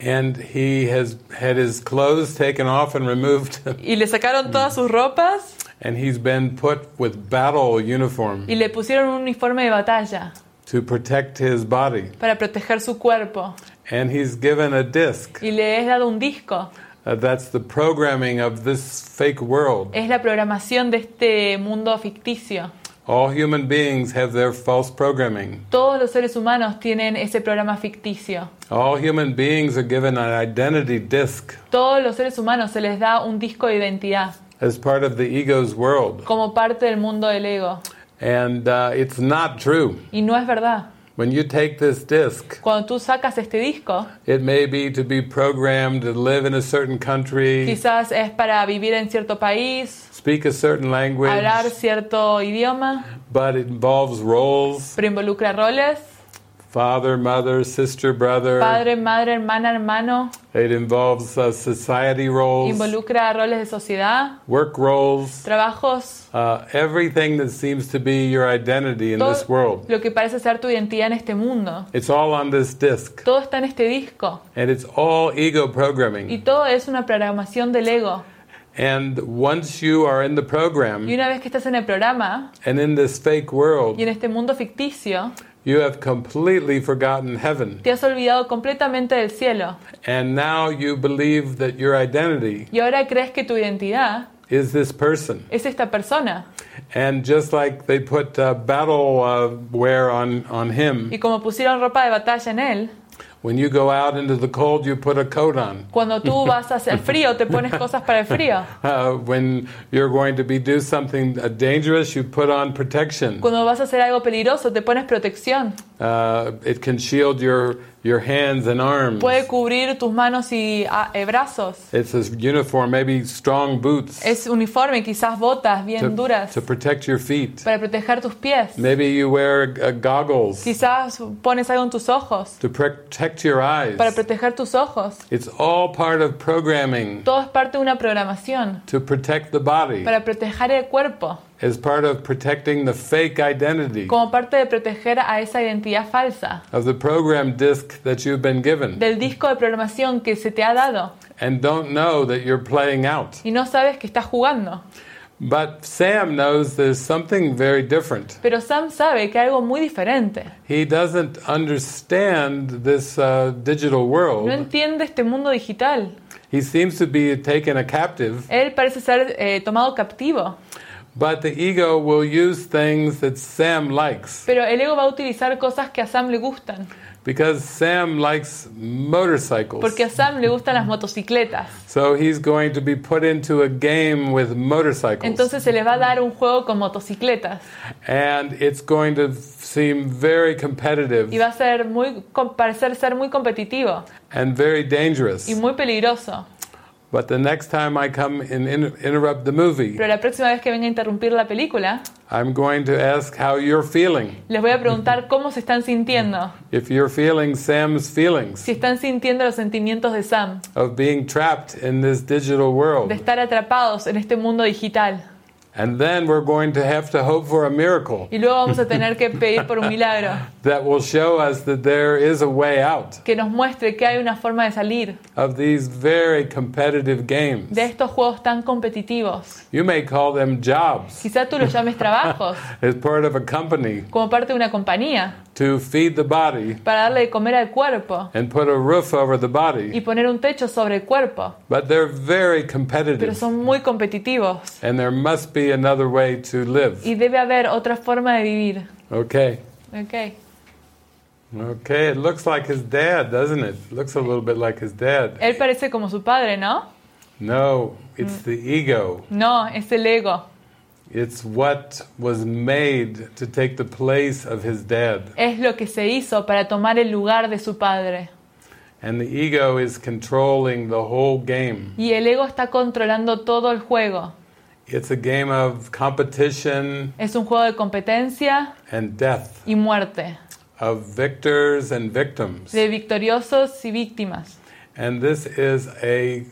And he has had his clothes taken off and removed, Y le sacaron todas sus ropas and he's been put with battle uniform y le pusieron un uniforme de batalla to protect his body. para proteger su cuerpo. And he's given a disc. Y le es dado un disco. Uh, that's the programming of this fake world. Es la programación de este mundo ficticio. All human beings have their false programming. Todos los seres humanos tienen ese programa ficticio. All human beings are given an identity disc Todos los seres humanos se les da un disco de identidad as part of the ego's world. como parte del mundo del ego. And uh, it's not true. Y no es verdad. When you take this disc, Cuando tú sacas este disco, it may be to be programmed to live in a certain country, quizás es para vivir en cierto país, speak a certain language, hablar cierto idioma, but it involves roles pero involucra roles, father, mother, sister, brother. padre, madre, hermana, hermano, It involves uh, society roles, involucra roles de sociedad, work roles, trabajos, uh, everything that seems to be your identity in this world. lo que parece ser tu identidad en este mundo. It's all on this disc, Todo está en este disco and it's all ego y programming. todo es una programación del ego. And once you are in the Y program una vez que estás en el programa and in this fake world, y en este mundo ficticio, you have completely forgotten heaven. te has olvidado completamente del cielo And now you believe that your identity y ahora crees que tu identidad is this person. es esta persona. And just like they put uh, battle uh, wear on, on him, Y como pusieron ropa de batalla en él, when you go out into the cold, you put a coat on. cuando tú vas hacia el frío, te pones cosas para el frío. Uh, when you're going to be do something uh, dangerous, you put on protection. Cuando vas a hacer algo peligroso, te pones protección. Uh, it can shield your your hands and arms. Puede cubrir tus manos y ah, eh, brazos. It's a uniform, maybe strong boots Es uniforme, quizás botas bien to, duras to protect your feet. para proteger tus pies. Maybe you wear uh, goggles Quizás pones algo en tus ojos to protect your eyes. para proteger tus ojos. It's all part of programming Todo es parte de una programación to protect the body, para proteger el cuerpo, as part of protecting the fake identity como parte de proteger a esa identidad falsa, of the program disk that you've been given, del disco de programación que se te ha dado and don't know that you're playing out. y no sabes que estás jugando. But Sam knows there's something very different. Pero Sam sabe que hay algo muy diferente. He doesn't understand this uh, digital No world. entiende este mundo digital. He seems to be taken a captive, Él parece ser eh, tomado captivo, but the ego will use things that Sam likes pero el ego va a utilizar cosas que a Sam le gustan, because Sam likes motorcycles. porque a Sam le gustan las motocicletas. So he's going to be put into a game with motorcycles. Entonces se le va a dar un juego con motocicletas and it's going to seem very competitive y va a ser muy, parecer ser muy competitivo and very dangerous. y muy peligroso. But the next time I come and in, interrupt the movie, Pero la próxima vez que venga a interrumpir la película, I'm going to ask how you're feeling. les voy a preguntar cómo se están sintiendo. If you're feeling Sam's feelings Si están sintiendo los sentimientos de Sam, of being trapped in this digital world. de estar atrapados en este mundo digital. And then we're going to have to hope for a miracle Y luego vamos a tener que pedir por un milagro that will show us that there is a way out que nos muestre que hay una forma de salir of these very competitive games. de estos juegos tan competitivos. You may call them jobs Quizá tú los llames trabajos, as part of a company como parte de una compañía, to feed the body para darle de comer al cuerpo and put a roof over the body. y poner un techo sobre el cuerpo. But they're very competitive. Pero son muy competitivos and there must be another way to live. y debe haber otra forma de vivir. Okay. Ok. Okay, it looks like his dad, doesn't it? Looks a little bit like his dad. Él parece como su padre, ¿no? No, it's mm. the ego. No, es el ego. It's what was made to take the place of his dad. Es lo que se hizo para tomar el lugar de su padre. And the ego is controlling the whole game. Y el ego está controlando todo el juego. It's a game of competition Es un juego de competencia and death, y muerte, of victors and victims. de victoriosos y víctimas. And this is a,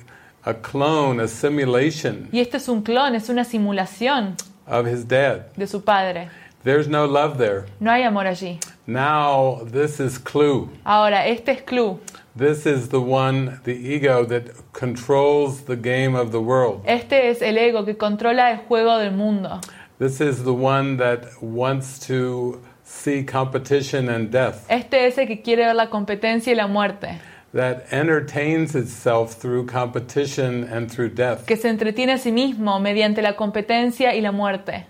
a clone, a simulation Y este es un clon, es una simulación of his dad. de su padre. There's no love there. No hay amor allí. Now, this is Clue. Ahora, este es Clue. This is the one, the ego, that controls the game of the world. Este es el ego que controla el juego del mundo. This is the one that wants to see competition and death, Este es el que quiere ver la competencia y la muerte, that entertains itself through competition and through death. que se entretiene a sí mismo mediante la competencia y la muerte.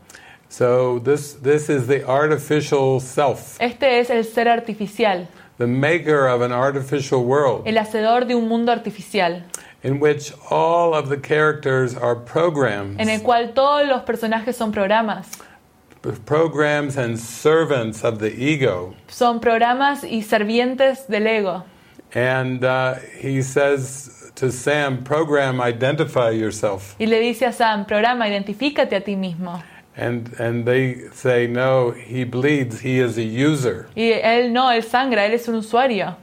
So, this, this is the artificial self, Este es el ser artificial, the maker of an artificial world, el hacedor de un mundo artificial, in which all of the characters are programs, en el cual todos los personajes son programas. programs and servants of the ego. Son programas y servientes del ego. And uh, he says to Sam, program, identify yourself. Y le dice a Sam, programa, identifícate a ti mismo. And, and they say, no, he bleeds, he is a user. Y él no, él sangra, él es un usuario.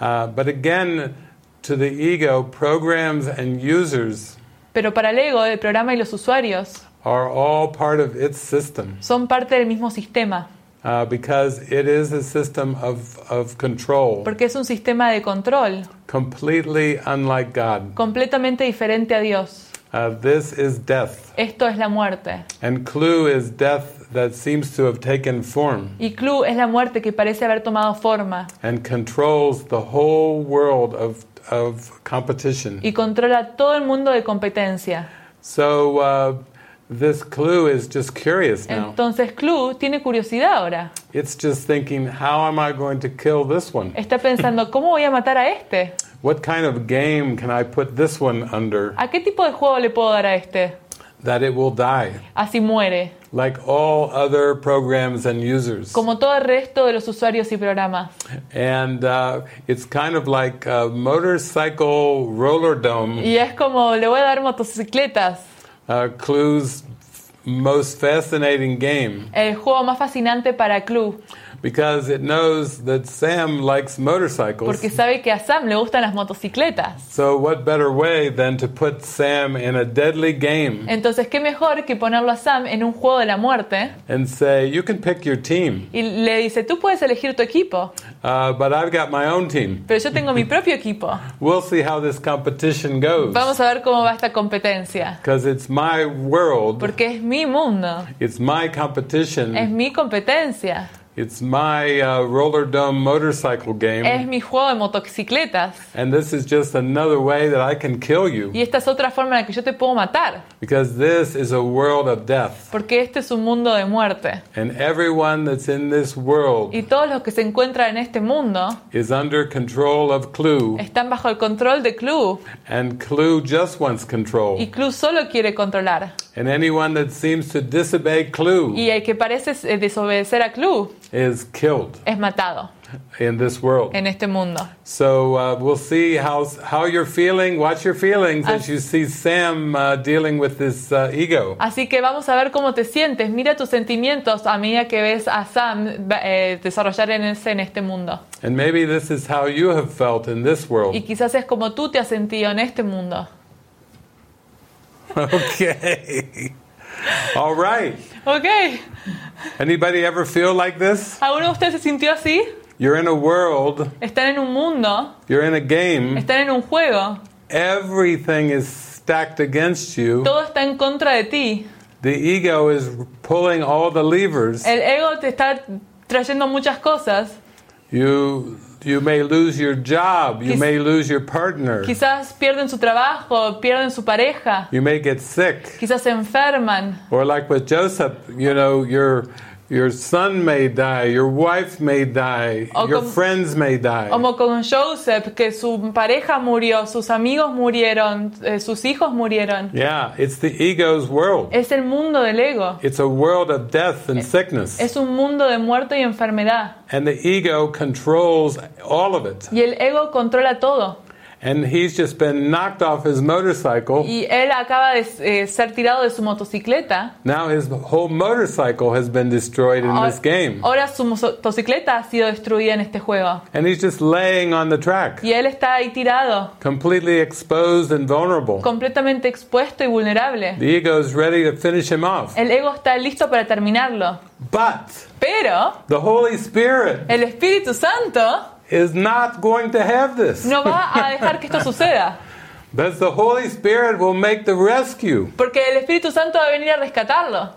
Uh, but again, to the ego, programs and users Pero para el ego, el programa y los usuarios are all part of its system son parte del mismo sistema, uh, because it is a system of, of control, porque es un sistema de control completely unlike God. completamente diferente a Dios. Uh, this is death. Esto es la muerte. And CLU is death that seems to have taken form Y CLU es la muerte que parece haber tomado forma and controls the whole world of, of competition. y controla todo el mundo de competencia. So uh, this CLU is just curious now. Entonces CLU tiene curiosidad ahora. It's just thinking, how am I going to kill this one? Está pensando, ¿cómo voy a matar a este? What kind of game can I put this one under ¿A qué tipo de juego le puedo dar a este? that it will die? Así muere, Like all other programs and users. como todo el resto de los usuarios y programas. And uh, it's kind of like a motorcycle roller dome. Y es como, le voy a dar motocicletas. Uh, CLU's most fascinating game. El juego más fascinante para CLU. Because it knows that Sam likes motorcycles. porque sabe que a Sam le gustan las motocicletas. So, what better way than to put Sam in a deadly game Entonces, ¿qué mejor que ponerlo a Sam en un juego de la muerte? and say, You can pick your team, Y le dice, tú puedes elegir tu equipo, uh, but I've got my own team. pero yo tengo mi propio equipo. We'll see how this competition goes. Vamos a ver cómo va esta competencia. Because it's my world, Porque es mi mundo, it's my competition. es mi competencia, it's my uh, roller dome motorcycle game. es mi juego de motocicletas. And this is just another way that I can kill you. Y esta es otra forma en la que yo te puedo matar, Because this is a world of death. porque este es un mundo de muerte. And everyone that's in this world Y todos los que se encuentran en este mundo is under control of CLU. están bajo el control de CLU. And CLU just wants control. Y CLU solo quiere controlar. And anyone that seems to disobey CLU Y el que parece eh, desobedecer a CLU is killed es matado in this world. en este mundo. So uh, we'll see how how you're feeling. Watch your feelings as you see Sam uh, dealing with this uh, ego. Así que vamos a ver cómo te sientes. Mira tus sentimientos a medida que ves a Sam eh, desarrollar en, ese, en este mundo. And maybe this is how you have felt in this world. Y quizás es como tú te has sentido en este mundo. Okay. All right. Ok. Anybody ever feel like this? ¿Alguno de ustedes se sintió así? You're in a world, Están en un mundo, you're in a game, están en un juego, everything is stacked against you. todo está en contra de ti. The ego is pulling all the levers. El ego te está trayendo muchas cosas. You you may lose your job, you Quiz- may lose your partner. Quizás pierden su trabajo, pierden su pareja, You may get sick. quizás se enferman. Or like with Joseph, you know, your your son may die, your wife may die, O your como- friends may die. Como con Joseph, que su pareja murió, sus amigos murieron, eh, sus hijos murieron. Yeah, it's the ego's world. Es el mundo del ego. It's a world of death and sickness. Es un mundo de muerte y enfermedad. And the ego controls all of it. Y el ego controla todo. And he's just been knocked off his motorcycle. Y él acaba de eh, ser tirado de su motocicleta. Now his whole motorcycle has been destroyed in Ahora, this game. ahora su motocicleta ha sido destruida en este juego. And he's just laying on the track, Y él está ahí tirado, completely exposed and vulnerable. completamente expuesto y vulnerable. The ego is ready to finish him off. El ego está listo para terminarlo. But Pero the Holy Spirit el Espíritu Santo is not going to have this. no va a dejar que esto suceda. Because the Holy Spirit will make the rescue. Porque el Espíritu Santo va a venir a rescatarlo.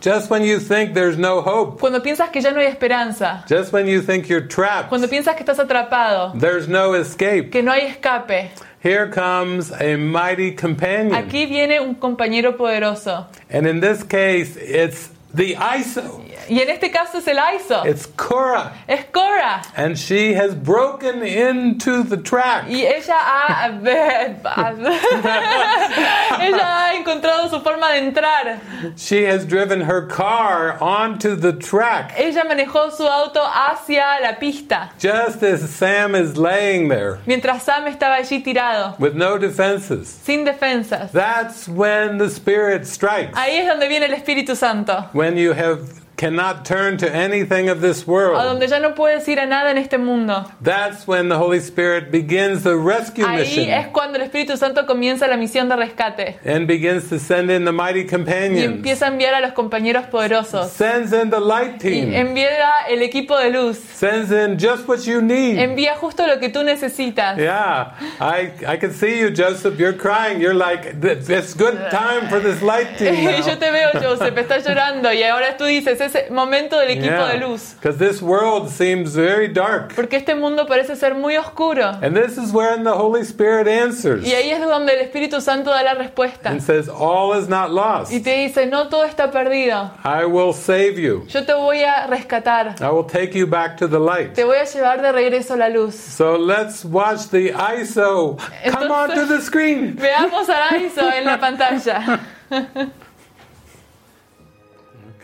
Just when you think there's no hope, Cuando piensas que ya no hay esperanza. just when you think you're trapped, Cuando piensas que estás atrapado. there's no escape, Que no hay escape. here comes a mighty companion. Aquí viene un compañero poderoso. And in this case, it's the ISO. Y en este caso es el ISO. It's Quorra. Es Quorra. And she has broken into the track. Y ella ha, ella ha encontrado su forma de entrar. She has driven her car onto the track. Ella manejó su auto hacia la pista, Just as Sam is laying there mientras Sam estaba allí tirado, with no defenses. sin defensas. That's when the Spirit strikes. Ahí es donde viene el Espíritu Santo, When you have cannot turn to anything of this a world. donde ya no puedes ir a nada en este mundo. That's when the Holy Spirit begins the rescue Ahí es mission cuando el Espíritu Santo comienza la misión de rescate and begins to send in the mighty y companions. empieza a enviar a los compañeros poderosos. Sends in the light Y team. envía el equipo de luz. Sends in just what you need. Envía justo lo que tú necesitas. Yeah, I I can see you, Joseph. You're crying. You're like, "Th- it's good time for this light team. Yo te veo, Joseph, estás llorando y ahora tú dices, es momento del equipo de luz. because this world seems very dark, Porque este mundo parece ser muy oscuro. and this is when the Holy Spirit answers Y ahí es donde el Espíritu Santo da la respuesta. and says, "All is not lost. Y te dice, no todo está perdido. I will save you. Yo te voy a rescatar. I will take you back to the light." Te voy a llevar de regreso a la luz. So let's watch the ISO come Entonces- onto the screen. Veamos a Aizo en la pantalla.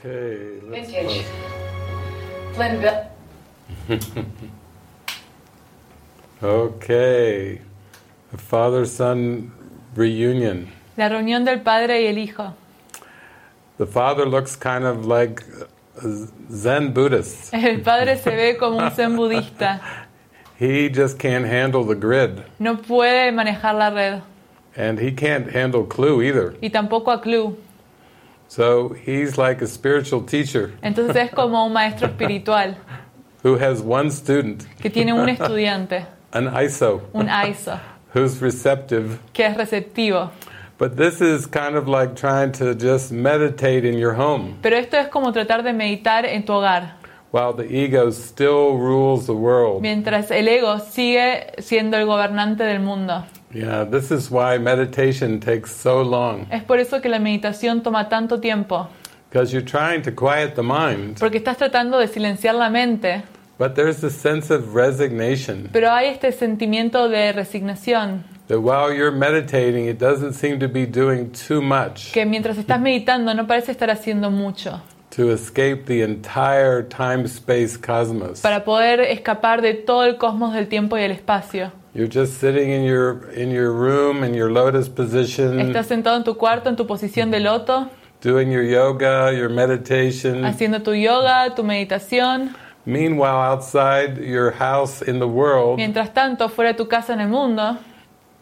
Okay. let's Vintage. pause. Flynn Bill. Okay. The father-son reunion. La reunión del Padre y el Hijo. The father looks kind of like Zen Buddhist. El padre se ve como un zen budista. He just can't handle the grid. No puede manejar la red. And he can't handle CLU either. Y tampoco a CLU. So he's like a spiritual teacher Entonces es como un maestro espiritual who has one student, que tiene un estudiante, an ISO, un ISO, who's receptive. que es receptivo. But this is kind of like trying to just meditate in your home Pero esto es como tratar de meditar en tu hogar, while the ego still rules the world. mientras el ego sigue siendo el gobernante del mundo. Yeah, this is why meditation takes so long. Es por eso que la meditación toma tanto tiempo, because you're trying to quiet the mind, porque estás tratando de silenciar la mente, but there's a sense of resignation. Pero hay este sentimiento de resignación, that while you're meditating, it doesn't seem to be doing too much. Que mientras estás meditando no parece estar haciendo mucho. To escape the entire time space cosmos. para poder escapar de todo el cosmos del tiempo y el espacio. You're just sitting in your in your room in your lotus position, Estás sentado en tu cuarto en tu posición de loto, doing your yoga, your meditation. haciendo tu yoga, tu meditación. Meanwhile, outside your house in the world, Mientras tanto, fuera de tu casa en el mundo,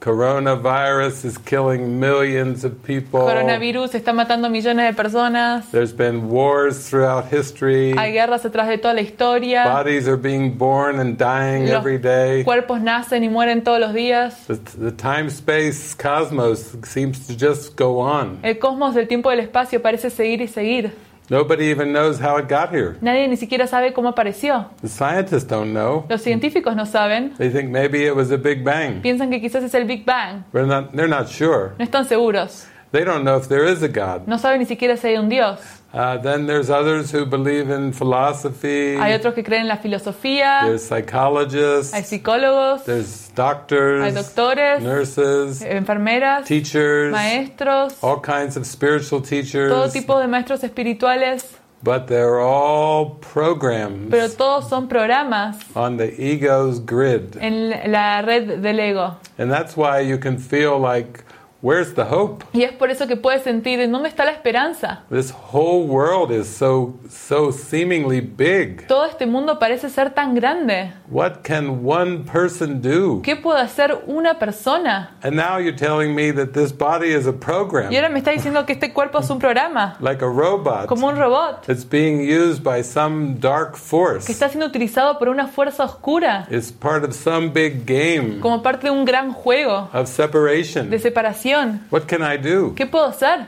coronavirus is killing millions of people. coronavirus está matando millones de personas, There's been wars throughout history. hay guerras detrás de toda la historia, Bodies are being born and dying Los every day. cuerpos nacen y mueren todos los días. The, the time space cosmos seems to just go on. El cosmos del tiempo y del espacio parece seguir y seguir. Nobody even knows how it got here. Nadie ni siquiera sabe cómo apareció. The scientists don't know. Los científicos no saben. They think maybe it was a big bang. Piensan que quizás es el Big Bang. They're not, they're not sure. No están seguros. They don't know if there is a God. No saben ni siquiera si hay un Dios. Uh, then there's others who believe in philosophy. Hay otros que creen en la filosofía. There's psychologists. Hay psicólogos. There's doctors. Hay doctores. Nurses. Enfermeras. Teachers. Maestros. All kinds of spiritual teachers. Todo tipo de maestros espirituales. But they're all programs Pero todos son programas on the ego's grid. en la red del ego. And that's why you can feel like, where's the hope? Y es por eso que puedes sentir en dónde está la esperanza. This whole world is so so seemingly big. Todo este mundo parece ser tan grande. What can one person do? ¿Qué puede hacer una persona? And now you're telling me that this body is a program, Y ahora me está diciendo que este cuerpo es un programa, like a robot. como un robot, It's being used by some dark que force. está siendo utilizado por una fuerza oscura, It's part of some big game como parte de un gran juego of separation. de separación. What can I do? ¿Qué puedo hacer?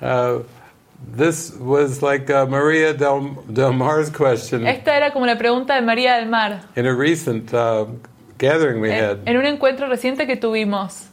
Uh, this was like uh, Maria Del, Del Mar's question Esta era como la pregunta de María del Mar in a recent uh, gathering we had. en, en un encuentro reciente que tuvimos.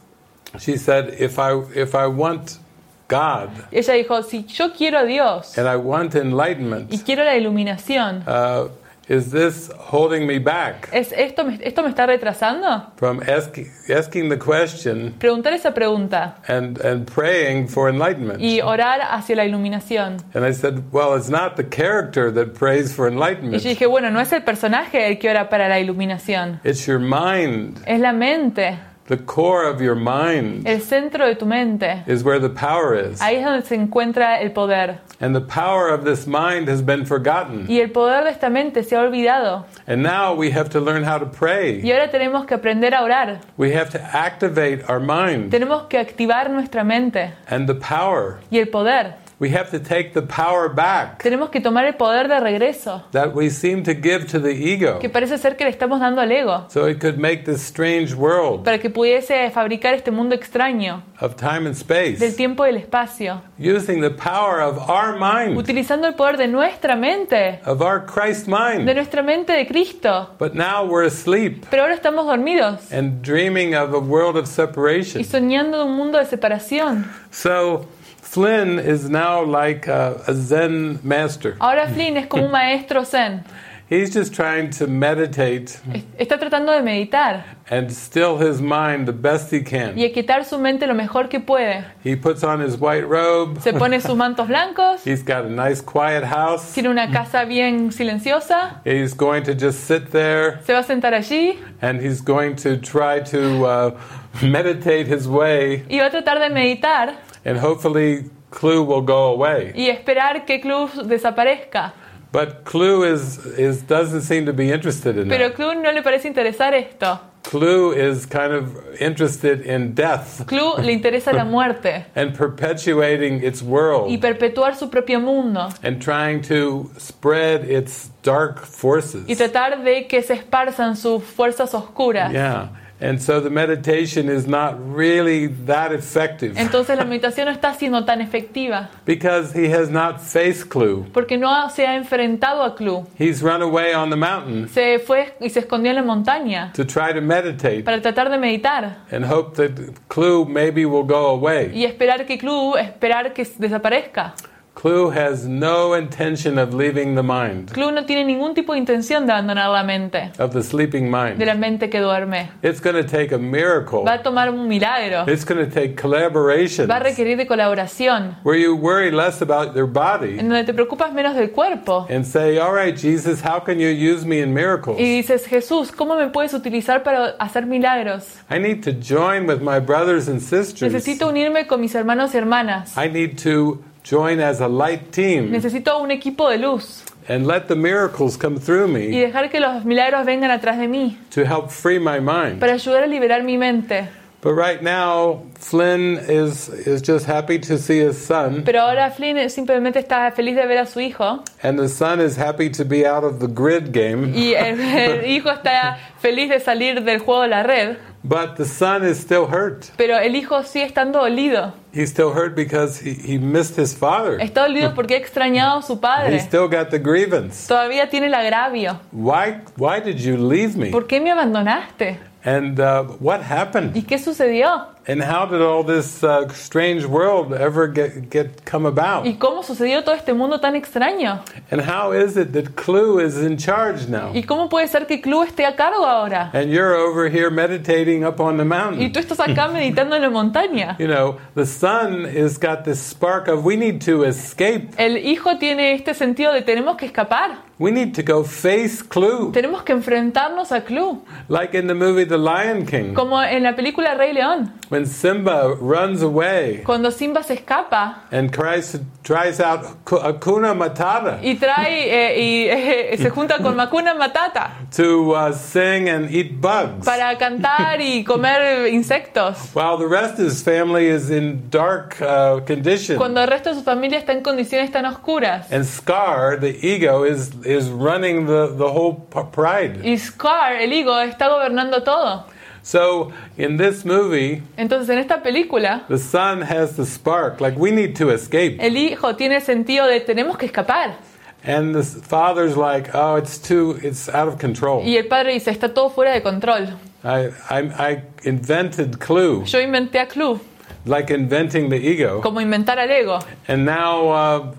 She said, "If I if I want God Ella dijo, si yo quiero a Dios and I want enlightenment, y quiero la iluminación, uh, is this holding me back ¿es esto, me, ¿esto me está retrasando? from asking asking the question Preguntar esa pregunta and and praying for enlightenment?" y orar hacia la iluminación. And I said, "Well, it's not the character that prays for Y enlightenment; yo dije, bueno, no es el personaje el que ora para la iluminación, it's your mind. es la mente, The core of your mind el centro de tu mente. is where the power is." Ahí es donde se encuentra el poder. And the power of this mind has been forgotten. Y el poder de esta mente se ha olvidado. And now we have to learn how to pray. Y ahora tenemos que aprender a orar. We have to activate our mind Tenemos que activar nuestra mente and the power. y el poder. We have to take the power back Tenemos que tomar el poder de regreso, that we seem to give to the ego que parece ser que le estamos dando al ego, so it could make this strange world para que pudiese fabricar este mundo extraño of time and del space tiempo y el espacio, using the power of our mind, utilizando el poder de nuestra mente, of our Christ de mind. nuestra mente de Cristo. But now we're asleep Pero ahora estamos dormidos and dreaming of a world of y separation. soñando de un mundo de separación. So Flynn is now like a, a Zen master. Ahora Flynn es como un maestro zen. He's just trying to meditate Está tratando de meditar and still his mind the best he can. y can. aquietar su mente lo mejor que puede. He puts on his white robe. Se pone sus mantos blancos, He's got a nice quiet house. tiene una casa bien silenciosa, He's going to just sit there se va a sentar allí and he's going to try to uh, meditate his way y va a tratar de meditar and hopefully CLU will go away. y esperar que CLU desaparezca. But CLU is, is doesn't seem to be interested in Pero that. CLU no le parece interesar esto. CLU is kind of interested in death CLU le interesa la muerte and perpetuating its y world perpetuar su propio mundo and trying to spread its dark forces. y tratar de que se esparzan sus fuerzas oscuras. Yeah. And so the meditation is not really that effective Entonces la meditación no está siendo tan efectiva because he has not faced CLU. porque no se ha enfrentado a CLU. He's run away on the mountain Se fue y se escondió en la montaña to try to meditate para tratar de meditar and hope that CLU maybe will go away. y esperar que CLU, esperar que desaparezca. CLU has no intention of leaving the mind, CLU no tiene ningún tipo de intención de abandonar la mente, of the sleeping mind. de la mente que duerme. It's going to take a miracle. Va a tomar un milagro, It's going to take collaboration va a requerir de colaboración, where you worry less about your body en donde te preocupas menos del cuerpo. and say, All right, Jesus, how can you use me in miracles? Y dices, Jesús, ¿cómo me puedes utilizar para hacer milagros? I need to join with my brothers and sisters. Necesito unirme con mis hermanos y hermanas. I need to join as a light team Necesito un equipo de luz and let the miracles come through y me dejar que los milagros vengan atrás de mí to help free my mind. para ayudar a liberar mi mente. But right now, Flynn is, is just happy to see his son, Pero ahora Flynn simplemente está feliz de ver a su hijo and the son is happy to be out of the grid game. y el, el hijo está feliz de salir del juego de la red, But the son is still hurt. pero el hijo sigue estando dolido. He's still hurt because he, he missed his father. Está dolido porque ha extrañado a su He padre. still got the grievance. Todavía tiene el agravio. Why, why did you leave me? ¿Por qué me abandonaste? And uh, what ¿Y happened? qué sucedió? And how did all this uh, strange world ever get, get come about? ¿Y cómo sucedió todo este mundo tan extraño? And how is it that CLU is in charge now? ¿Y cómo puede ser que CLU esté a cargo ahora? And you're over here meditating up on the mountain. Y tú estás acá meditando en la montaña. You know, the son has got this spark of we need to escape. El hijo tiene este sentido de tenemos que escapar. We need to go face CLU. Tenemos que enfrentarnos a CLU. Like in the movie The Lion King, Como en la película Rey León. When Simba runs away Cuando Simba se escapa and cries, tries out Hakuna Matata y trae eh, y eh, se junta con Makuna Matata to uh, sing and eat bugs. para cantar y comer insectos. While the rest of his family is in dark uh, condition. Cuando el resto de su familia está en condiciones tan oscuras. And Scar, the ego, is, is running the, the whole pride. Y Scar, el higo, está gobernando todo. So in this movie, Entonces en esta película, the son has the spark, like we need to escape. el hijo tiene el sentido de tenemos que escapar. And the father's like, oh, it's too, it's out of control. Y el padre dice, está todo fuera de control. I, I, I invented CLU, Yo inventé a CLU, like inventing the ego. como inventar al ego. And now uh,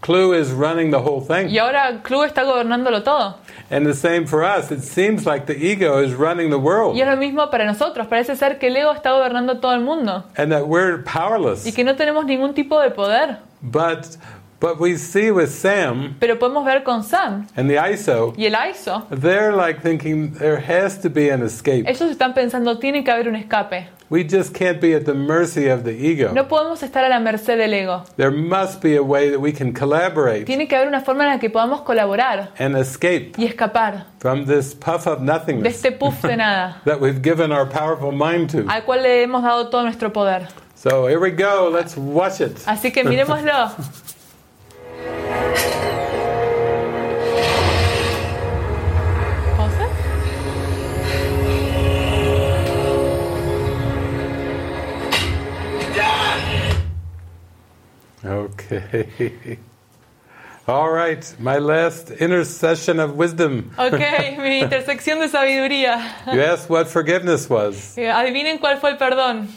CLU is running the whole thing. Y ahora CLU está gobernándolo todo. And the same for us. It seems like the ego is running the world Y es lo mismo para nosotros. Parece ser que el ego está gobernando todo el mundo. and that we're Y powerless. que no tenemos ningún tipo de poder. But, but we see with Sam Pero podemos ver con Sam and the ISO, y el ISO. they're like thinking there has to be an escape. Ellos están pensando, tiene que haber un escape. We just can't be at the mercy of the ego. No podemos estar a la merced del ego. There must be a way that we can collaborate Tiene que haber una forma en la que podamos colaborar and escape y escapar from this puff of de nothingness este puff de nada that we've given our powerful mind to. al cual le hemos dado todo nuestro poder. So here we go. Let's watch it. Así que miremoslo. Okay. All right. My last intercession of wisdom. Ok, mi intersección de sabiduría. You asked what forgiveness was. Eh, Adivinen cuál fue el perdón.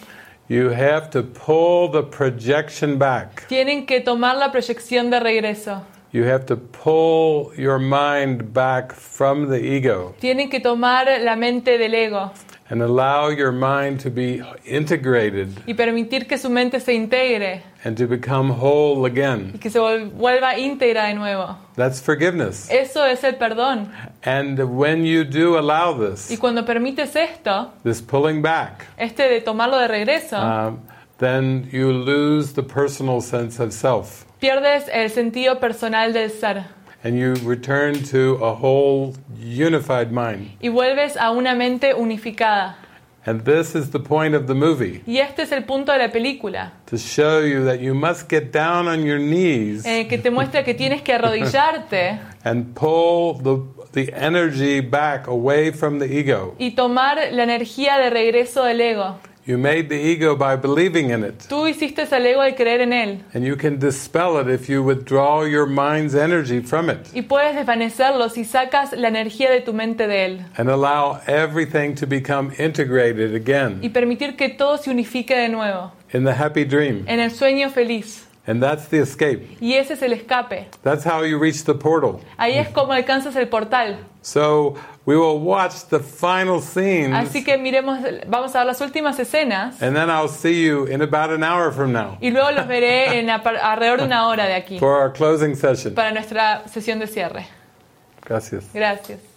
You have to pull the projection back. Tienen que tomar la proyección de regreso. You have to pull your mind back from the ego Tienen que tomar la mente del ego and allow your mind to be integrated y permitir que su mente se integre and to become whole y again. que se vuelva íntegra de nuevo. That's forgiveness. Eso es el perdón. And when you do allow Y this, cuando permites esto, this pulling back, este de tomarlo de regreso, um, then you lose the personal sense of self. pierdes el sentido personal del ser. And you return to a whole unified mind. y vuelves a una mente unificada. And this is the point of the movie Y este es el punto de la película, to show you that you must get down on your knees el que te muestra que tienes que arrodillarte and pull the, the energy back away from the ego. y tomar la energía de regreso del ego. You made the ego by believing in it. Tú hiciste al ego al creer en él And you can dispel it if you withdraw your mind's energy from it y puedes desvanecerlo si sacas la energía de tu mente de él and allow everything to become integrated again. y permitir que todo se unifique de nuevo in the happy dream. en el sueño feliz. And that's the escape. Y ese es el escape. That's how you reach the portal. Ahí es como alcanzas el portal. So we will watch the final scenes Así que miremos, vamos a ver las últimas escenas and then I'll see you in about an hour from now y luego los veré en alrededor de una hora de aquí for our closing session. para nuestra sesión de cierre. Gracias. Gracias.